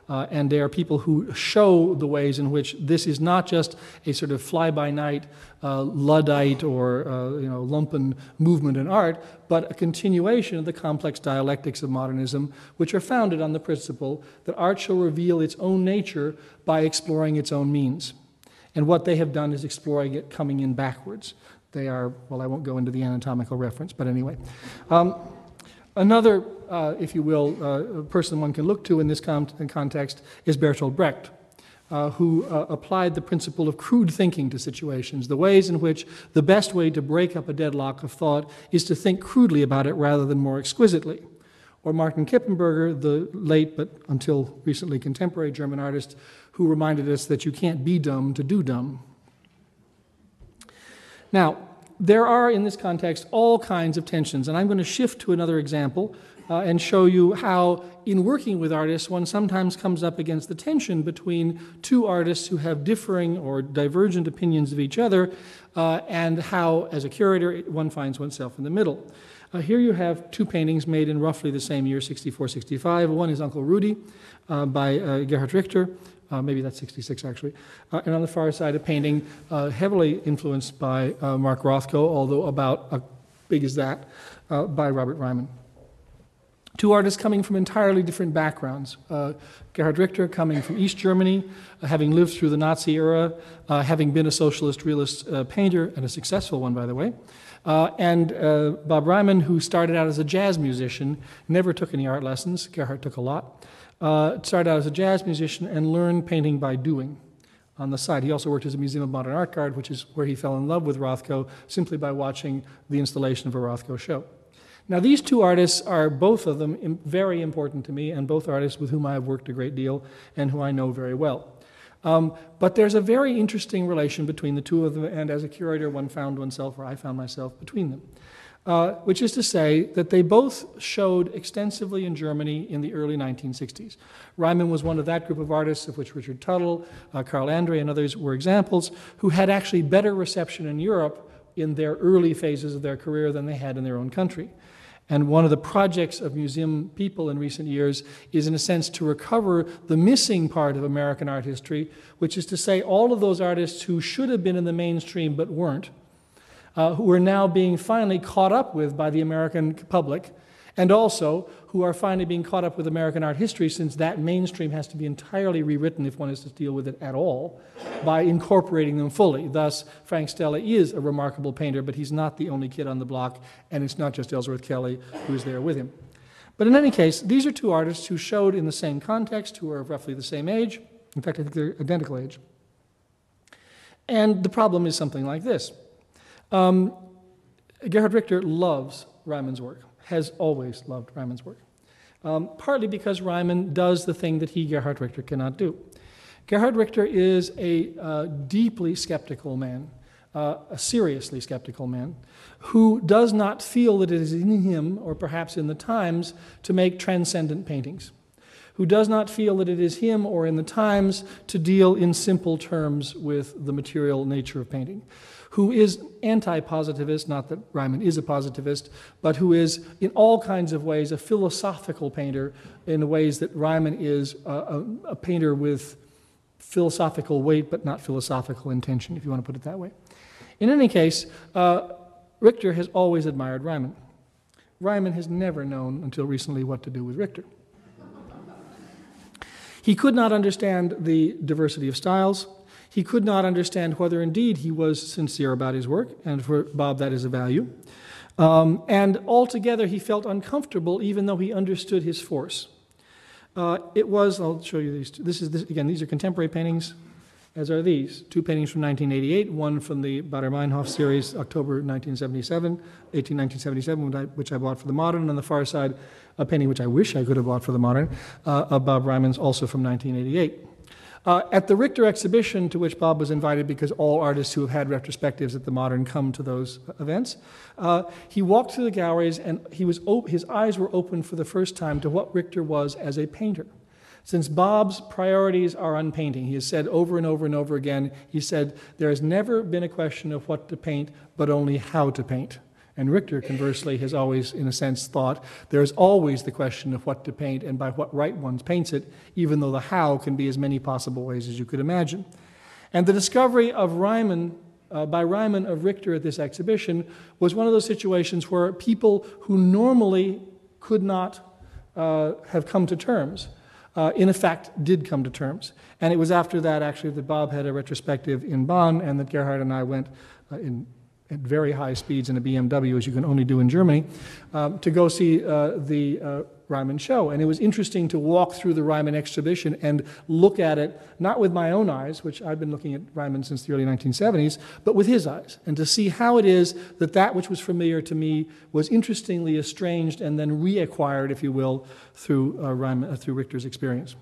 Uh, and they are people who show the ways in which this is not just a sort of fly-by-night uh, Luddite or uh, you know, lumpen movement in art, but a continuation of the complex dialectics of modernism, which are founded on the principle that art shall reveal its own nature by exploring its own means. And what they have done is exploring it coming in backwards. They are, well, I won't go into the anatomical reference, but anyway. Um, Another, uh, if you will, uh, person one can look to in this con- context is Bertolt Brecht, uh, who uh, applied the principle of crude thinking to situations, the ways in which the best way to break up a deadlock of thought is to think crudely about it rather than more exquisitely. Or Martin Kippenberger, the late but until recently contemporary German artist, who reminded us that you can't be dumb to do dumb. Now, there are, in this context, all kinds of tensions, and I'm going to shift to another example uh, and show you how, in working with artists, one sometimes comes up against the tension between two artists who have differing or divergent opinions of each other, uh, and how, as a curator, one finds oneself in the middle. Uh, here you have two paintings made in roughly the same year, 64 65. One is Uncle Rudy uh, by uh, Gerhard Richter. Uh, maybe that's 66 actually. Uh, and on the far side, a painting uh, heavily influenced by Mark Rothko, although about as big as that, by Robert Ryman. Two artists coming from entirely different backgrounds. Uh, Gerhard Richter coming from East Germany, uh, having lived through the Nazi era, uh, having been a socialist realist uh, painter, and a successful one, by the way. Uh, and uh, Bob Ryman, who started out as a jazz musician, never took any art lessons. Gerhard took a lot. Started out as a jazz musician and learned painting by doing on the side. He also worked as a Museum of Modern Art guard, which is where he fell in love with Rothko simply by watching the installation of a Rothko show. Now, these two artists are both of them very important to me, and both artists with whom I have worked a great deal and who I know very well. Um, but there's a very interesting relation between the two of them, and as a curator, one found oneself, or I found myself, between them. Uh, which is to say that they both showed extensively in Germany in the early 1960s. Ryman was one of that group of artists, of which Richard Tuttle, uh, Carl Andre, and others were examples, who had actually better reception in Europe in their early phases of their career than they had in their own country. And one of the projects of museum people in recent years is, in a sense, to recover the missing part of American art history, which is to say, all of those artists who should have been in the mainstream but weren't, uh, who are now being finally caught up with by the American public and also who are finally being caught up with American art history, since that mainstream has to be entirely rewritten if one is to deal with it at all, by incorporating them fully. Thus, Frank Stella is a remarkable painter, but he's not the only kid on the block, and it's not just Ellsworth Kelly who's there with him. But in any case, these are two artists who showed in the same context, who are of roughly the same age. In fact, I think they're identical age. And the problem is something like this um, Gerhard Richter loves Ryman's work has always loved Ryman's work, um, partly because Ryman does the thing that he, Gerhard Richter, cannot do. Gerhard Richter is a uh, deeply skeptical man, uh, a seriously skeptical man, who does not feel that it is in him, or perhaps in the times, to make transcendent paintings, who does not feel that it is him or in the times to deal in simple terms with the material nature of painting who is anti positivist, not that Ryman is a positivist, but who is in all kinds of ways a philosophical painter in ways that Ryman is a, a, a painter with philosophical weight but not philosophical intention, if you want to put it that way. In any case, uh, Richter has always admired Ryman. Ryman has never known until recently what to do with Richter. He could not understand the diversity of styles. He could not understand whether indeed he was sincere about his work, and for Bob that is a value. Um, and altogether, he felt uncomfortable even though he understood his force. Uh, it was, I'll show you these two. This is, this, again, these are contemporary paintings, as are these. Two paintings from 1988, one from the Baader Meinhof series, October 1977, 18, 1977, which I, bought for the Modern. And on the far side, a painting which I wish I could have bought for the Modern, uh, of Bob Ryman's, also from 1988. Uh, at the Richter exhibition, to which Bob was invited because all artists who have had retrospectives at the Modern come to those events, uh, he walked through the galleries and he was op- his eyes were open for the first time to what Richter was as a painter. Since Bob's priorities are on painting, he has said over and over and over again, he said, there has never been a question of what to paint, but only how to paint. And Richter, conversely, has always, in a sense, thought there's always the question of what to paint and by what right one paints it, even though the how can be as many possible ways as you could imagine. And the discovery of Ryman, uh, by Ryman of Richter at this exhibition, was one of those situations where people who normally could not uh, have come to terms, uh, in effect, did come to terms. And it was after that, actually, that Bob had a retrospective in Bonn and that Gerhard and I went uh, in at very high speeds in a BMW, as you can only do in Germany, um, to go see uh, the uh, Ryman show. And it was interesting to walk through the Ryman exhibition and look at it, not with my own eyes, which I've been looking at Ryman since the early 1970s, but with his eyes, and to see how it is that that which was familiar to me was interestingly estranged and then reacquired, if you will, through, uh, Ryman, uh, through Richter's experience.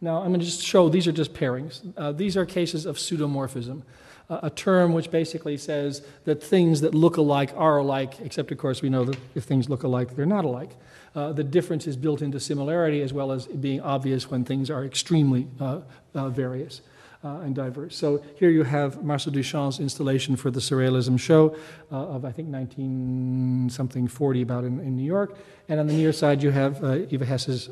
Now, I'm going to just show these are just pairings. Uh, these are cases of pseudomorphism. A term which basically says that things that look alike are alike, except, of course, we know that if things look alike, they're not alike. Uh, the difference is built into similarity as well as being obvious when things are extremely uh, uh, various. Uh, and diverse. So here you have Marcel Duchamp's installation for the Surrealism show uh, of, I think, 19 something 40 about in, in, New York. And on the near side, you have uh, Eva Hesse's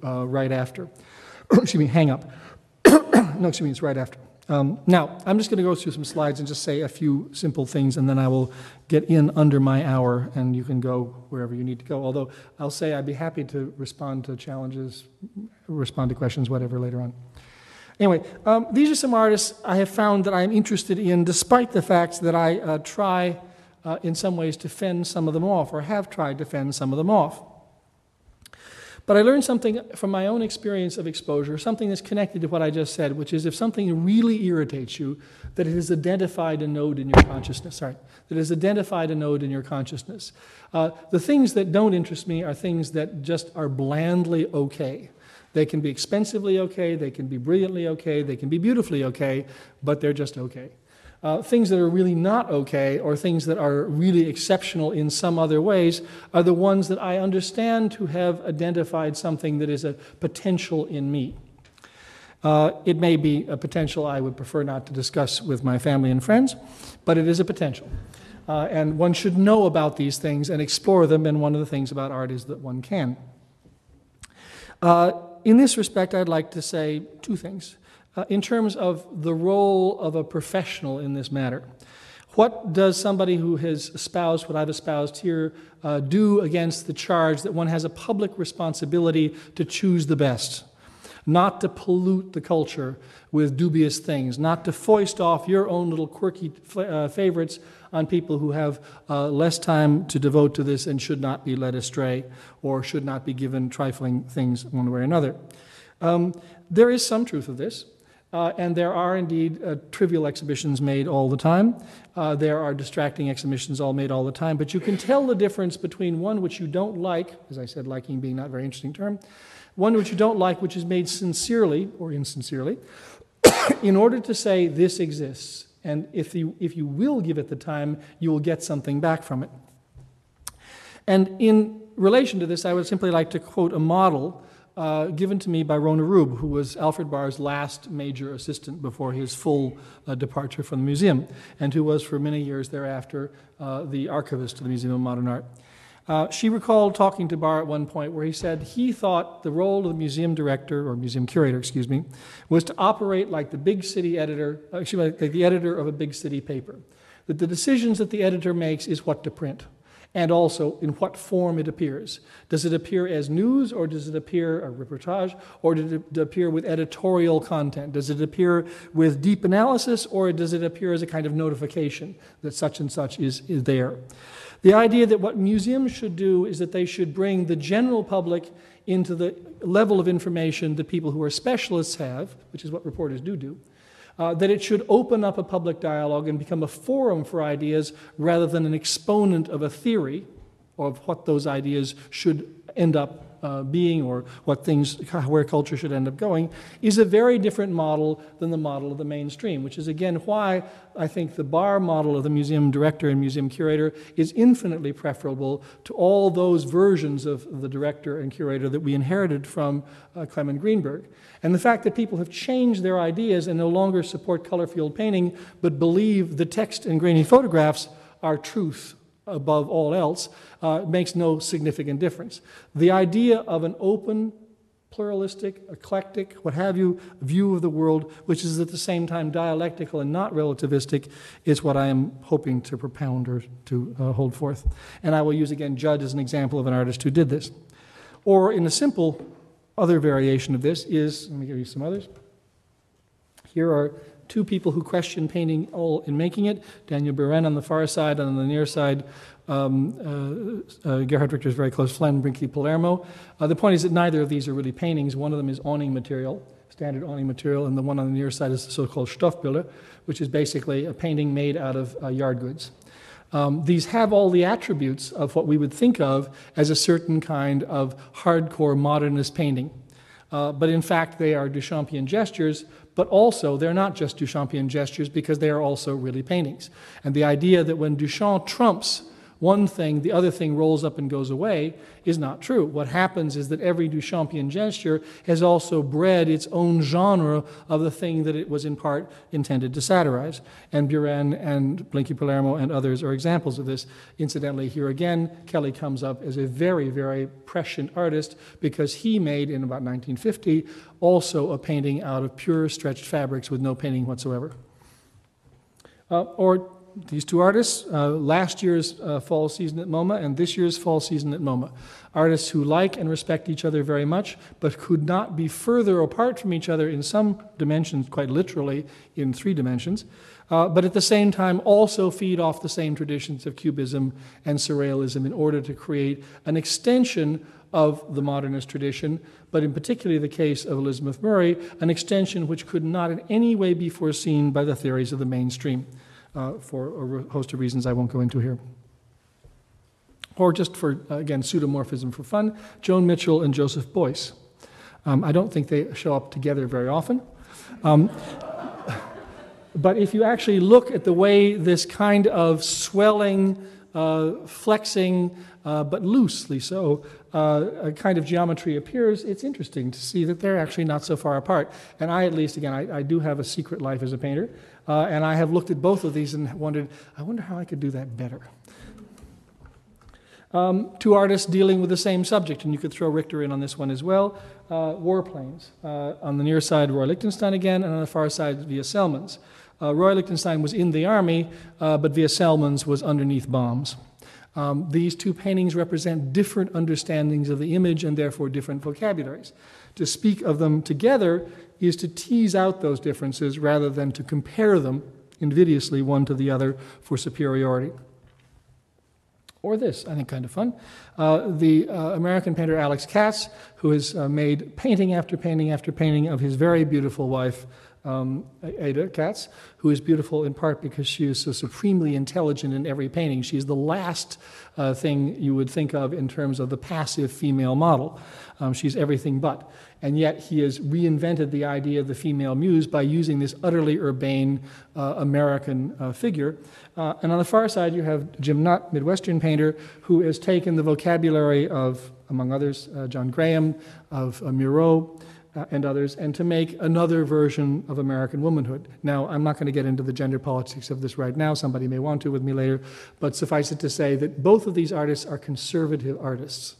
right after. excuse me, hang up. no, excuse me, it's right after. Um, now, I'm just going to go through some slides and just say a few simple things, and then I will get in under my hour, and you can go wherever you need to go. Although I'll say I'd be happy to respond to challenges, respond to questions, whatever, later on. Anyway, um, these are some artists I have found that I'm interested in, despite the fact that I uh, try, uh, in some ways, to fend some of them off, or have tried to fend some of them off. But I learned something from my own experience of exposure, something that's connected to what I just said, which is if something really irritates you, that it has identified a node in your consciousness. Sorry, that has identified a node in your consciousness. Uh, the things that don't interest me are things that just are blandly okay. They can be expensively okay, they can be brilliantly okay, they can be beautifully okay, but they're just okay. Uh, things that are really not okay or things that are really exceptional in some other ways are the ones that I understand to have identified something that is a potential in me. Uh, it may be a potential I would prefer not to discuss with my family and friends, but it is a potential. Uh, and one should know about these things and explore them, and one of the things about art is that one can. Uh, in this respect, I'd like to say two things uh, in terms of the role of a professional in this matter. What does somebody who has espoused what I've espoused here uh, do against the charge that one has a public responsibility to choose the best? Not to pollute the culture with dubious things, not to foist off your own little quirky uh, favorites on people who have uh, less time to devote to this and should not be led astray or should not be given trifling things one way or another. Um, there is some truth of this. Uh, and there are indeed uh, trivial exhibitions made all the time. Uh, there are distracting exhibitions all made all the time. But you can tell the difference between one which you don't like, as I said, liking being not a very interesting term, one which you don't like, which is made sincerely or insincerely, in order to say this exists. And if you, if you will give it the time, you will get something back from it. And in relation to this, I would simply like to quote a model uh, given to me by Rona Roob, who was Alfred Barr's last major assistant before his full uh, departure from the museum, and who was for many years thereafter uh, the archivist of the Museum of Modern Art. Uh, she recalled talking to Barr at one point where he said he thought the role of the museum director, or museum curator, excuse me, was to operate like the big city editor, excuse me, like the editor of a big city paper. That the decisions that the editor makes is what to print and also in what form it appears. Does it appear as news, or does it appear a reportage, or does it appear with editorial content? Does it appear with deep analysis, or does it appear as a kind of notification that such and such is, is there? The idea that what museums should do is that they should bring the general public into the level of information that people who are specialists have, which is what reporters do do uh, that it should open up a public dialogue and become a forum for ideas rather than an exponent of a theory of what those ideas should end up uh, being or what things, where culture should end up going, is a very different model than the model of the mainstream, which is again why I think the Barr model of the museum director and museum curator is infinitely preferable to all those versions of the director and curator that we inherited from uh, Clement Greenberg. And the fact that people have changed their ideas and no longer support color field painting but believe the text and grainy photographs are truth above all else uh, makes no significant difference. The idea of an open, pluralistic, eclectic, what have you, view of the world, which is at the same time dialectical and not relativistic, is what I am hoping to propound or to uh, hold forth. And I will use again Judd as an example of an artist who did this. Or in a simple other variation of this is, let me give you some others. Here are two people who question painting all in making it Daniel Buren on the far side, and on the near side, um, uh, uh, Gerhard Richter's very close friend, Blinky Palermo. Uh, the point is that neither of these are really paintings. One of them is awning material, standard awning material, and the one on the near side is the so called Stoffbilder, which is basically a painting made out of uh, yard goods. Um, these have all the attributes of what we would think of as a certain kind of hardcore modernist painting. Uh, but in fact, they are Duchampian gestures but also they're not just Duchampian gestures because they are also really paintings. And the idea that when Duchamp trumps one thing, the other thing rolls up and goes away, is not true. What happens is that every Duchampian gesture has also bred its own genre of the thing that it was in part intended to satirize. And Buren and Blinky Palermo and others are examples of this. Incidentally, here again, Kelly comes up as a very, very prescient artist because he made, in about 1950, also a painting out of pure stretched fabrics with no painting whatsoever. Uh, or these two artists, uh, last year's uh, fall season at MoMA and this year's fall season at MoMA. Artists who like and respect each other very much, but could not be further apart from each other in some dimensions, quite literally in three dimensions, uh, but at the same time also feed off the same traditions of Cubism and Surrealism in order to create an extension of the modernist tradition, but in particularly the case of Elizabeth Murray, an extension which could not in any way be foreseen by the theories of the mainstream uh, for a host of reasons I won't go into here. Or just for, uh, again, pseudomorphism for fun, Joan Mitchell and Joseph Beuys. Um, I don't think they show up together very often. Um, but if you actually look at the way this kind of swelling, uh, flexing, uh, but loosely so, uh, a kind of geometry appears, it's interesting to see that they're actually not so far apart. And I, at least, again, I, I do have a secret life as a painter. Uh, and I have looked at both of these and wondered, I wonder how I could do that better. Um, two artists dealing with the same subject, and you could throw Richter in on this one as well. Uh, warplanes. Uh, on the near side, Roy Lichtenstein again, and on the far side, Vija Celmins. Uh, Roy Lichtenstein was in the army, uh, but Vija Celmins was underneath bombs. Um, these two paintings represent different understandings of the image and therefore different vocabularies. To speak of them together is to tease out those differences rather than to compare them invidiously one to the other for superiority. Or this, I think, kind of fun. Uh, the uh, American painter Alex Katz, who has uh, made painting after painting after painting of his very beautiful wife, um, Ada Katz, who is beautiful in part because she is so supremely intelligent in every painting. She's the last uh, thing you would think of in terms of the passive female model. Um, she's everything but. And yet he has reinvented the idea of the female muse by using this utterly urbane uh, American uh, figure. Uh, and on the far side, you have Jim Nutt, Midwestern painter, who has taken the vocabulary of, among others, uh, John Graham, of uh, Miro, uh, and others, and to make another version of American womanhood. Now, I'm not going to get into the gender politics of this right now. Somebody may want to with me later, but suffice it to say that both of these artists are conservative artists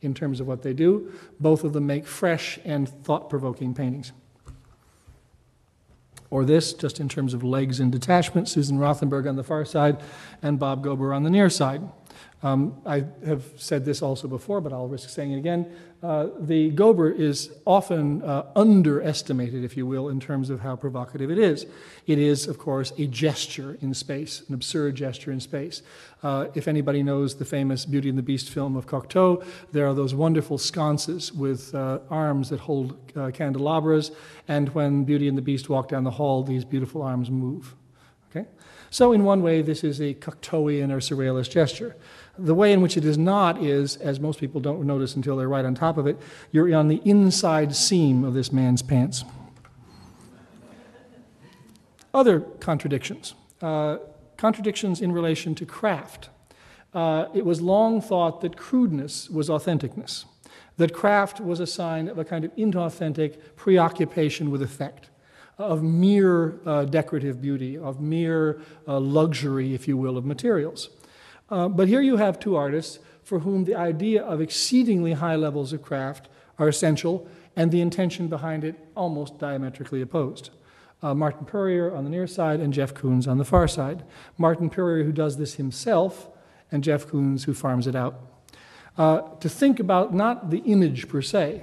in terms of what they do. Both of them make fresh and thought provoking paintings. Or this, just in terms of legs and detachment, Susan Rothenberg on the far side and Bob Gober on the near side. Um, I have said this also before, but I'll risk saying it again. Uh, the Gober is often uh, underestimated, if you will, in terms of how provocative it is. It is, of course, a gesture in space, an absurd gesture in space. Uh, if anybody knows the famous Beauty and the Beast film of Cocteau, there are those wonderful sconces with uh, arms that hold uh, candelabras, and when Beauty and the Beast walk down the hall, these beautiful arms move. Okay? So, in one way, this is a Cocteauian or surrealist gesture. The way in which it is not is, as most people don't notice until they're right on top of it, you're on the inside seam of this man's pants. Other contradictions. Uh, contradictions in relation to craft. Uh, it was long thought that crudeness was authenticness, that craft was a sign of a kind of inauthentic preoccupation with effect, of mere uh, decorative beauty, of mere uh, luxury, if you will, of materials. Uh, but here you have two artists for whom the idea of exceedingly high levels of craft are essential and the intention behind it almost diametrically opposed. Uh, Martin Puryear on the near side and Jeff Koons on the far side. Martin Puryear, who does this himself, and Jeff Koons, who farms it out. Uh, to think about not the image per se,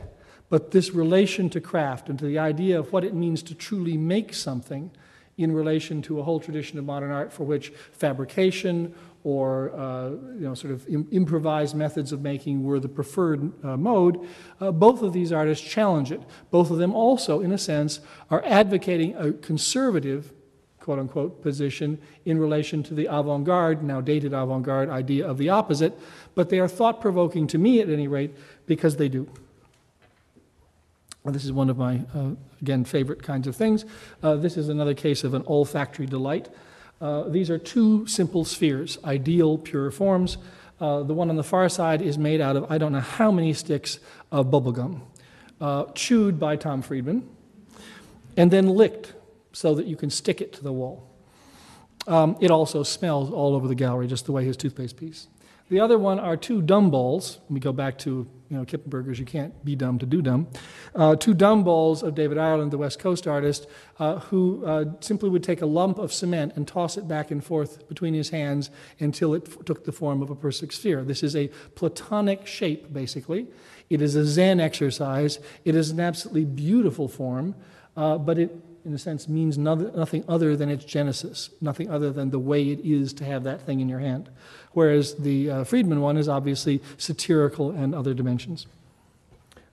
but this relation to craft and to the idea of what it means to truly make something in relation to a whole tradition of modern art for which fabrication or uh, you know, sort of Im- improvised methods of making were the preferred uh, mode, uh, both of these artists challenge it. Both of them also, in a sense, are advocating a conservative, quote unquote, position in relation to the avant garde, now dated avant garde idea of the opposite, but they are thought provoking to me at any rate because they do. This is one of my, uh, again, favorite kinds of things. Uh, this is another case of an olfactory delight. Uh, these are two simple spheres, ideal pure forms. Uh, the one on the far side is made out of I don't know how many sticks of bubblegum, uh, chewed by Tom Friedman, and then licked so that you can stick it to the wall. Um, it also smells all over the gallery, just the way his toothpaste piece. The other one are two dumb balls. Me go back to you know Kippenberger's "You can't be dumb to do dumb." Uh, two dumb balls of David Ireland, the West Coast artist, uh, who uh, simply would take a lump of cement and toss it back and forth between his hands until it f- took the form of a perfect sphere. This is a platonic shape, basically. It is a Zen exercise. It is an absolutely beautiful form, uh, but it in a sense, means nothing other than its genesis, nothing other than the way it is to have that thing in your hand. Whereas the uh, Friedman one is obviously satirical and other dimensions.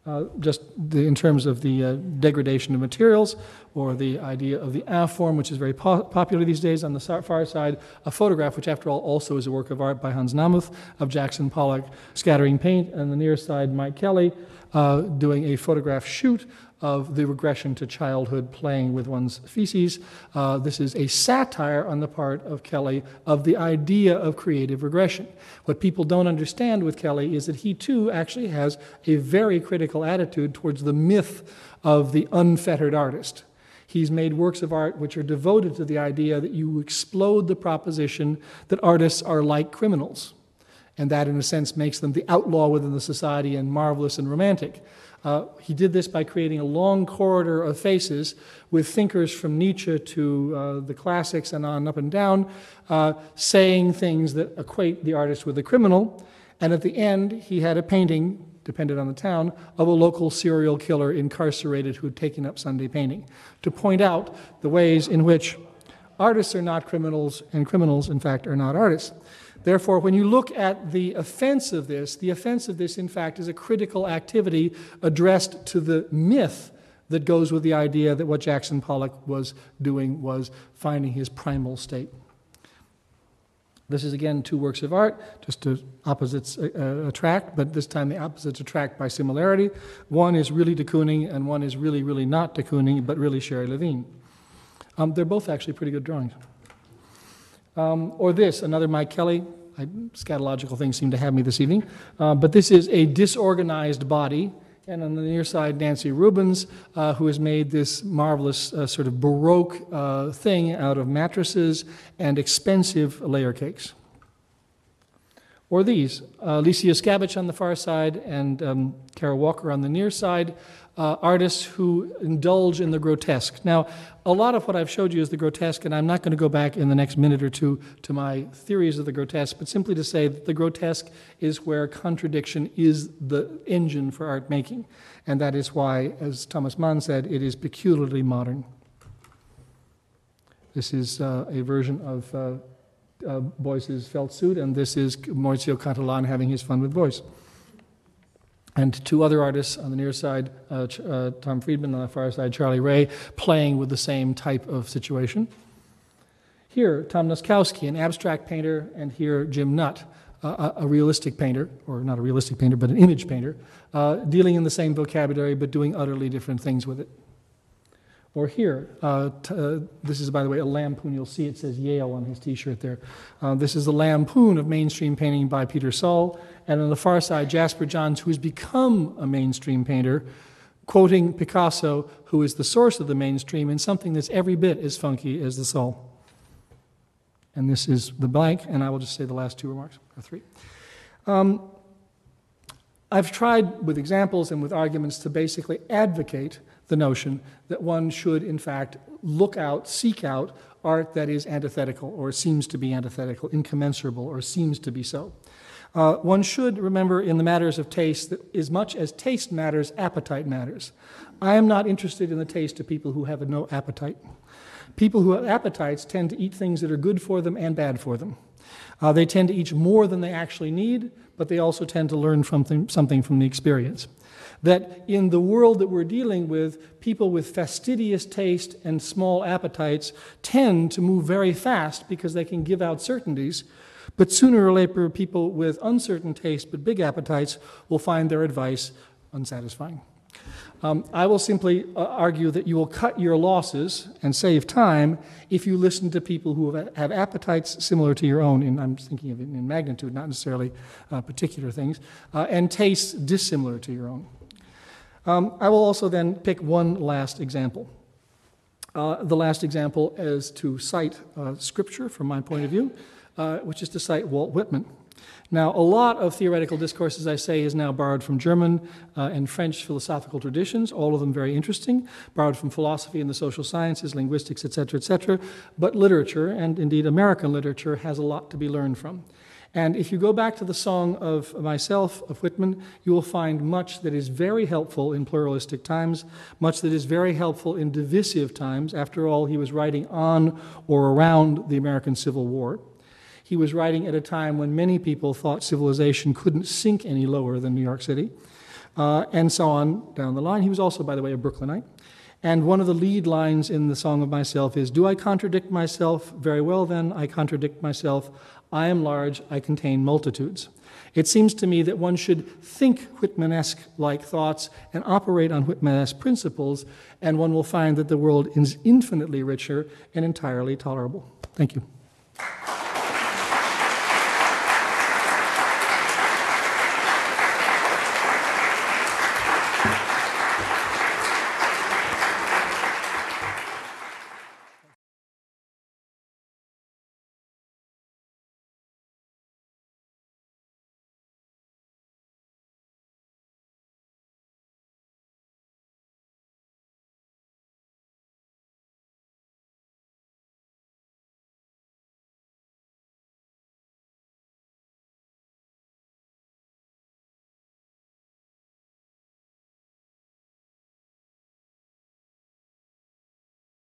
Uh, just the, in terms of the uh, degradation of materials or the idea of the A form, which is very po- popular these days on the far side, a photograph, which after all also is a work of art by Hans Namuth of Jackson Pollock scattering paint, and the near side, Mike Kelley uh, doing a photograph shoot of the regression to childhood playing with one's feces. Uh, this is a satire on the part of Kelley of the idea of creative regression. What people don't understand with Kelley is that he too actually has a very critical attitude towards the myth of the unfettered artist. He's made works of art which are devoted to the idea that you explode the proposition that artists are like criminals. And that, in a sense, makes them the outlaw within the society and marvelous and romantic. Uh, he did this by creating a long corridor of faces with thinkers from Nietzsche to uh, the classics and on up and down, uh, saying things that equate the artist with the criminal. And at the end, he had a painting, depended on the town, of a local serial killer incarcerated who had taken up Sunday painting to point out the ways in which artists are not criminals and criminals, in fact, are not artists. Therefore, when you look at the offense of this, the offense of this, in fact, is a critical activity addressed to the myth that goes with the idea that what Jackson Pollock was doing was finding his primal state. This is again two works of art, just opposites uh, uh attract, but this time the opposites attract by similarity. One is really de Kooning, and one is really, really not de Kooning, but really Sherrie Levine. Um, they're both actually pretty good drawings. Um, or this, another Mike Kelley. I, scatological things seem to have me this evening. Uh, but this is a disorganized body. And on the near side, Nancy Rubins, uh, who has made this marvelous uh, sort of Baroque uh, thing out of mattresses and expensive layer cakes. Or these, uh, Alicia Skabich on the far side and um, Kara Walker on the near side, uh, artists who indulge in the grotesque. Now, a lot of what I've showed you is the grotesque, and I'm not going to go back in the next minute or two to my theories of the grotesque, but simply to say that the grotesque is where contradiction is the engine for art making. And that is why, as Thomas Mann said, it is peculiarly modern. This is uh, a version of uh, uh, suit, and this is Maurizio Cattelan having his fun with Beuys and two other artists on the near side, uh, uh, Tom Friedman, on the far side, Charlie Ray, playing with the same type of situation. Here, Tom Nozkowski, an abstract painter, and here, Jim Nutt, uh, a, realistic painter, or not a realistic painter, but an image painter, uh, dealing in the same vocabulary but doing utterly different things with it. Or here, uh, t- uh, this is, by the way, a lampoon. You'll see it says Yale on his t shirt there. Uh, this is the lampoon of mainstream painting by Peter Saul. And on the far side, Jasper Johns, who has become a mainstream painter, quoting Picasso, who is the source of the mainstream, in something that's every bit as funky as the Saul. And this is the blank, and I will just say the last two remarks, or three. Um, I've tried with examples and with arguments to basically advocate the notion that one should, in fact, look out, seek out art that is antithetical or seems to be antithetical, incommensurable, or seems to be so. Uh, one should remember in the matters of taste that as much as taste matters, appetite matters. I am not interested in the taste of people who have no appetite. People who have appetites tend to eat things that are good for them and bad for them. Uh, they tend to eat more than they actually need, but they also tend to learn from something from the experience that in the world that we're dealing with, people with fastidious taste and small appetites tend to move very fast because they can give out certainties. But sooner or later, people with uncertain taste but big appetites will find their advice unsatisfying. Um, I will simply uh, argue that you will cut your losses and save time if you listen to people who have, have appetites similar to your own, and I'm thinking of it in magnitude, not necessarily uh, particular things, uh, and tastes dissimilar to your own. Um, I will also then pick one last example. Uh, the last example is to cite uh, scripture from my point of view, uh, which is to cite Walt Whitman. Now, a lot of theoretical discourse, as I say, is now borrowed from German uh, and French philosophical traditions, all of them very interesting, borrowed from philosophy and the social sciences, linguistics, etc., etc. But literature, and indeed American literature, has a lot to be learned from. And if you go back to the song of myself, of Whitman, you will find much that is very helpful in pluralistic times, much that is very helpful in divisive times. After all, he was writing on or around the American Civil War. He was writing at a time when many people thought civilization couldn't sink any lower than New York City, uh, and so on down the line. He was also, by the way, a Brooklynite. And one of the lead lines in the Song of Myself is Do I contradict myself? Very well, then, I contradict myself. I am large, I contain multitudes. It seems to me that one should think Whitmanesque like thoughts and operate on Whitmanesque principles, and one will find that the world is infinitely richer and entirely tolerable. Thank you.